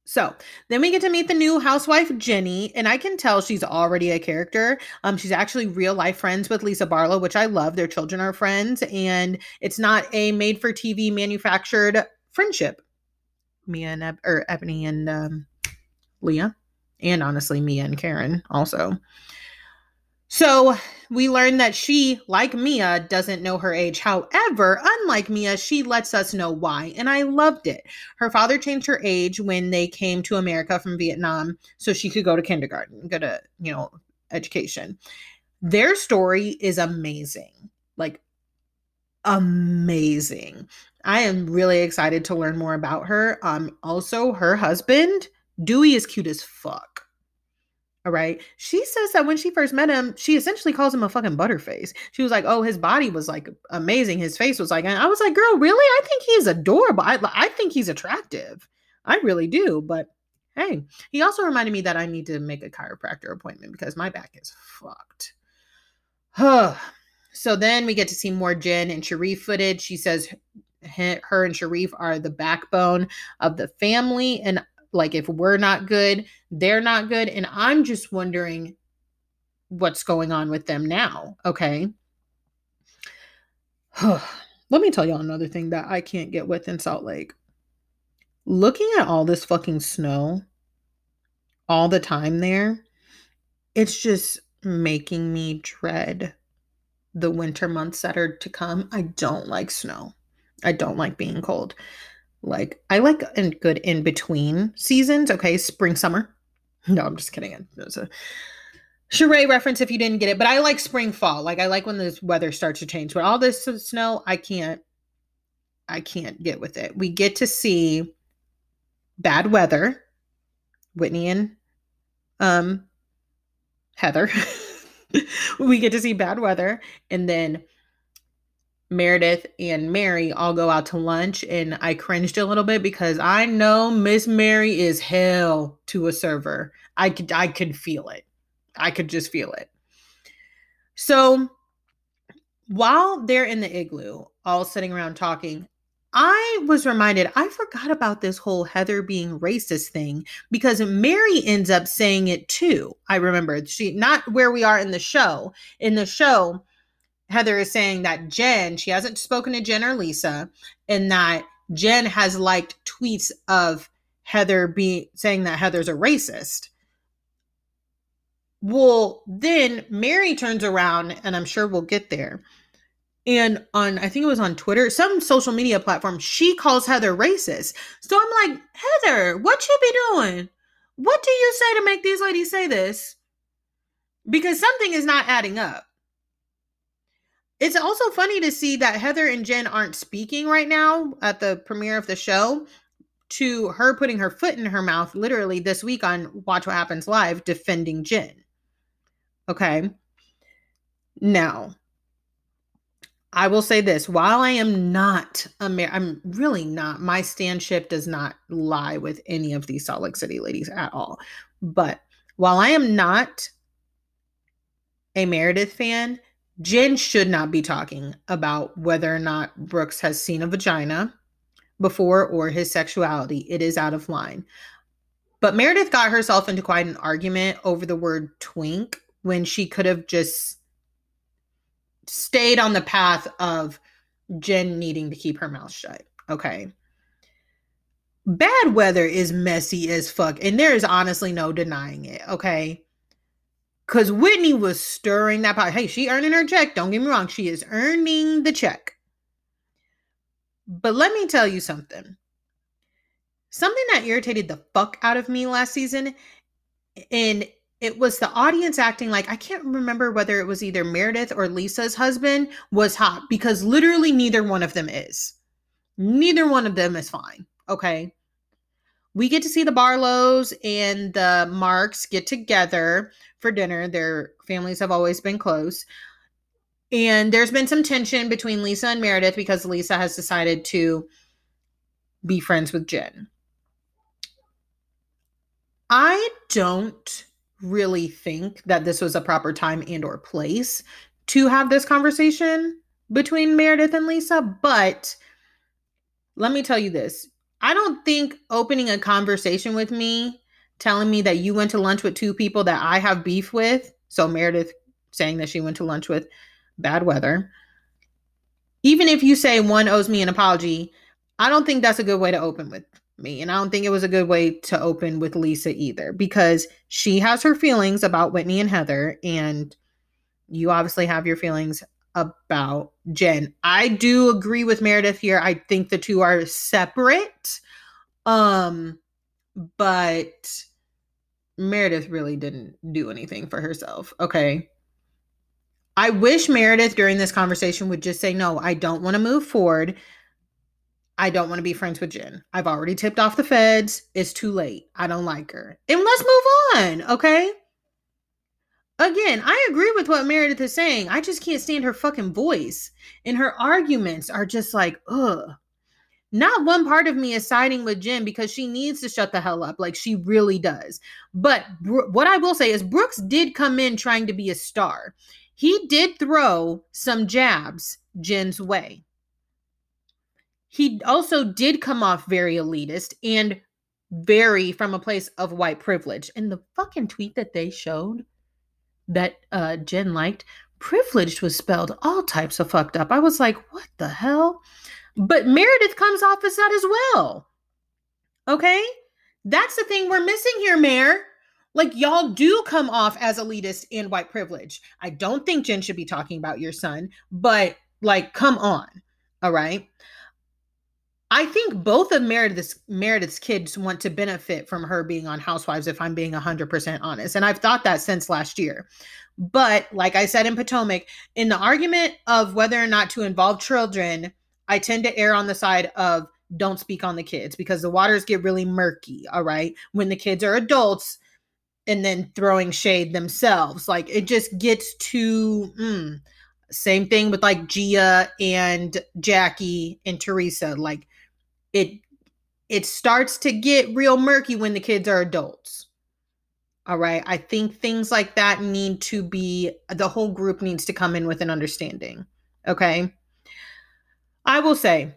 So then we get to meet the new housewife, Jenny, and I can tell she's already a character. Um, she's actually real life friends with Lisa Barlow, which I love. Their children are friends, and it's not a made for TV manufactured friendship. Mia and Eb- or Ebony and um, Leah, and honestly, Mia and Karen also. So we learn that she, like Mia, doesn't know her age. However, unlike Mia, she lets us know why. And I loved it. Her father changed her age when they came to America from Vietnam so she could go to kindergarten, go to, you know, education. Their story is amazing. Like, amazing. I am really excited to learn more about her. Um, also, her husband, Dewey, is cute as fuck. All right. She says that when she first met him, she essentially calls him a fucking butterface. She was like, oh, his body was like amazing. His face was like, and I was like, girl, really? I think he's adorable. I, I think he's attractive. I really do. But hey, he also reminded me that I need to make a chiropractor appointment because my back is fucked. Huh. so then we get to see more Jen and Sharrieff footage. She says her and Sharrieff are the backbone of the family. And like if we're not good, they're not good. And I'm just wondering what's going on with them now. Okay. Let me tell y'all another thing that I can't get with in Salt Lake. Looking at all this fucking snow all the time there, it's just making me dread the winter months that are to come. I don't like snow. I don't like being cold. Like I like a good in between seasons. Okay, spring, summer. No, I'm just kidding. It was a charade reference if you didn't get it. But I like spring, fall. Like I like when the weather starts to change. But all this snow, I can't. I can't get with it. We get to see bad weather. Whitney and um Heather. we get to see bad weather and then Meredith and Mary all go out to lunch and I cringed a little bit because I know Miss Mary is hell to a server. I could I could feel it. I could just feel it. So while they're in the igloo, all sitting around talking, I was reminded I forgot about this whole Heather being racist thing because Mary ends up saying it too. I remember she not where we are in the show. In the show, Heather is saying that Jen, she hasn't spoken to Jen or Lisa, and that Jen has liked tweets of Heather being saying that Heather's a racist. Well, then Mary turns around, and I'm sure we'll get there. And on, I think it was on Twitter, some social media platform, she calls Heather racist. So I'm like, Heather, what you be doing? What do you say to make these ladies say this? Because something is not adding up. It's also funny to see that Heather and Jen aren't speaking right now at the premiere of the show to her putting her foot in her mouth literally this week on Watch What Happens Live defending Jen. Okay. Now, I will say this while I am not a Amer- I'm really not, my standship does not lie with any of these Salt Lake City ladies at all. But while I am not a Meredith fan, Jen should not be talking about whether or not Brooks has seen a vagina before or his sexuality. It is out of line. But Meredith got herself into quite an argument over the word twink when she could have just stayed on the path of Jen needing to keep her mouth shut. Okay. Bad weather is messy as fuck, and there is honestly no denying it. Okay. Because Whitney was stirring that pot. Hey, she earning her check. Don't get me wrong. She is earning the check. But let me tell you something. Something that irritated the fuck out of me last season, and it was the audience acting like I can't remember whether it was either Meredith or Lisa's husband was hot because literally neither one of them is. Neither one of them is fine. Okay. We get to see the Barlows and the Marks get together for dinner. Their families have always been close. And there's been some tension between Lisa and Meredith because Lisa has decided to be friends with Jen. I don't really think that this was a proper time and or place to have this conversation between Meredith and Lisa, but let me tell you this. I don't think opening a conversation with me telling me that you went to lunch with two people that I have beef with, so Meredith saying that she went to lunch with bad weather. Even if you say one owes me an apology, I don't think that's a good way to open with me. And I don't think it was a good way to open with Lisa either because she has her feelings about Whitney and Heather, and you obviously have your feelings about Jen. I do agree with Meredith here. I think the two are separate. Um, but Meredith really didn't do anything for herself. Okay. I wish Meredith during this conversation would just say, No, I don't want to move forward. I don't want to be friends with Jen. I've already tipped off the feds. It's too late. I don't like her. And let's move on, okay? Again, I agree with what Meredith is saying. I just can't stand her fucking voice. And her arguments are just like, ugh. Not one part of me is siding with Jen because she needs to shut the hell up. Like she really does. But Bro- what I will say is Brooks did come in trying to be a star. He did throw some jabs Jen's way he also did come off very elitist and very from a place of white privilege. And the fucking tweet that they showed that uh Jen liked, privileged was spelled all types of fucked up. I was like, what the hell? But Meredith comes off as that as well. Okay? That's the thing we're missing here, Mayor. Like, y'all do come off as elitist and white privilege. I don't think Jen should be talking about your son, but like, come on. All right. I think both of Meredith's Meredith's kids want to benefit from her being on Housewives if I'm being 100% honest. And I've thought that since last year. But like I said in Potomac, in the argument of whether or not to involve children, I tend to err on the side of don't speak on the kids because the waters get really murky, all right? When the kids are adults and then throwing shade themselves. Like it just gets too mm. same thing with like Gia and Jackie and Teresa. Like it it starts to get real murky when the kids are adults. All right. I think things like that need to be, the whole group needs to come in with an understanding. Okay. I will say,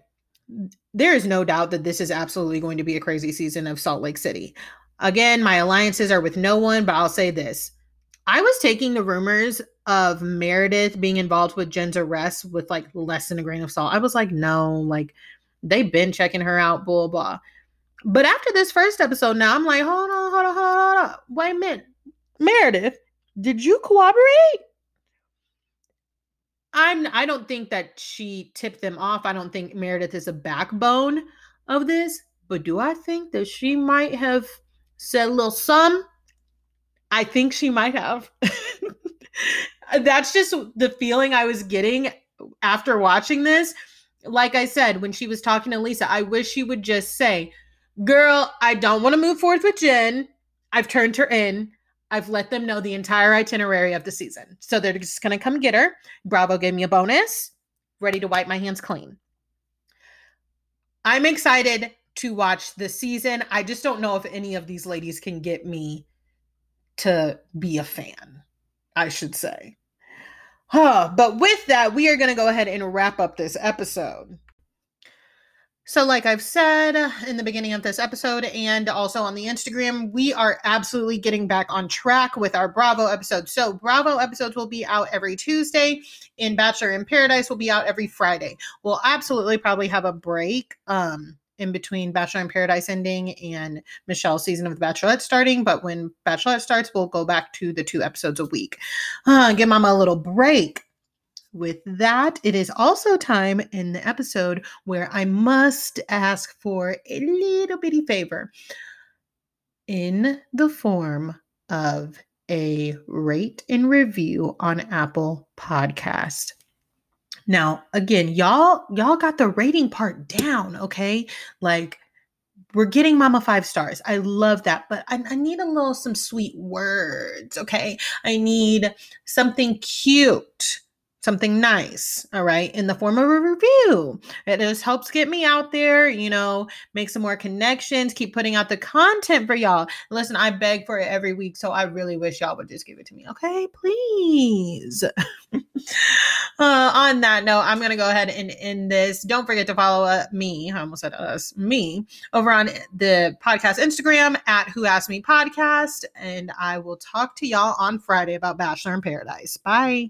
there is no doubt that this is absolutely going to be a crazy season of Salt Lake City. Again, my alliances are with no one, but I'll say this. I was taking the rumors of Meredith being involved with Jen's arrest with like less than a grain of salt. I was like, no, like They've been checking her out, blah, blah. But after this first episode, now I'm like, hold on, hold on, hold on, hold on. Wait a minute. Meredith, did you cooperate? I'm I don't think that she tipped them off. I don't think Meredith is a backbone of this, but do I think that she might have said a little some? I think she might have. That's just the feeling I was getting after watching this like I said, when she was talking to Lisa, I wish she would just say, Girl, I don't want to move forward with Jen. I've turned her in. I've let them know the entire itinerary of the season. So they're just going to come get her. Bravo gave me a bonus. Ready to wipe my hands clean. I'm excited to watch the season. I just don't know if any of these ladies can get me to be a fan, I should say. Huh. But with that, we are going to go ahead and wrap up this episode. So, like I've said in the beginning of this episode and also on the Instagram, we are absolutely getting back on track with our Bravo episodes. So, Bravo episodes will be out every Tuesday, and Bachelor in Paradise will be out every Friday. We'll absolutely probably have a break. Um, in between Bachelor in Paradise ending and Michelle's season of The Bachelorette starting. But when Bachelorette starts, we'll go back to the two episodes a week. Uh, give Mama a little break. With that, it is also time in the episode where I must ask for a little bitty favor in the form of a rate and review on Apple Podcast. Now, again, y'all y'all got the rating part down, okay? Like we're getting mama five stars. I love that, but I, I need a little some sweet words, okay? I need something cute something nice, all right, in the form of a review. It just helps get me out there, you know, make some more connections, keep putting out the content for y'all. Listen, I beg for it every week, so I really wish y'all would just give it to me, okay? Please. uh, on that note, I'm going to go ahead and end this. Don't forget to follow uh, me, I almost said us, me, over on the podcast Instagram at Who Asked Me Podcast. And I will talk to y'all on Friday about Bachelor in Paradise. Bye.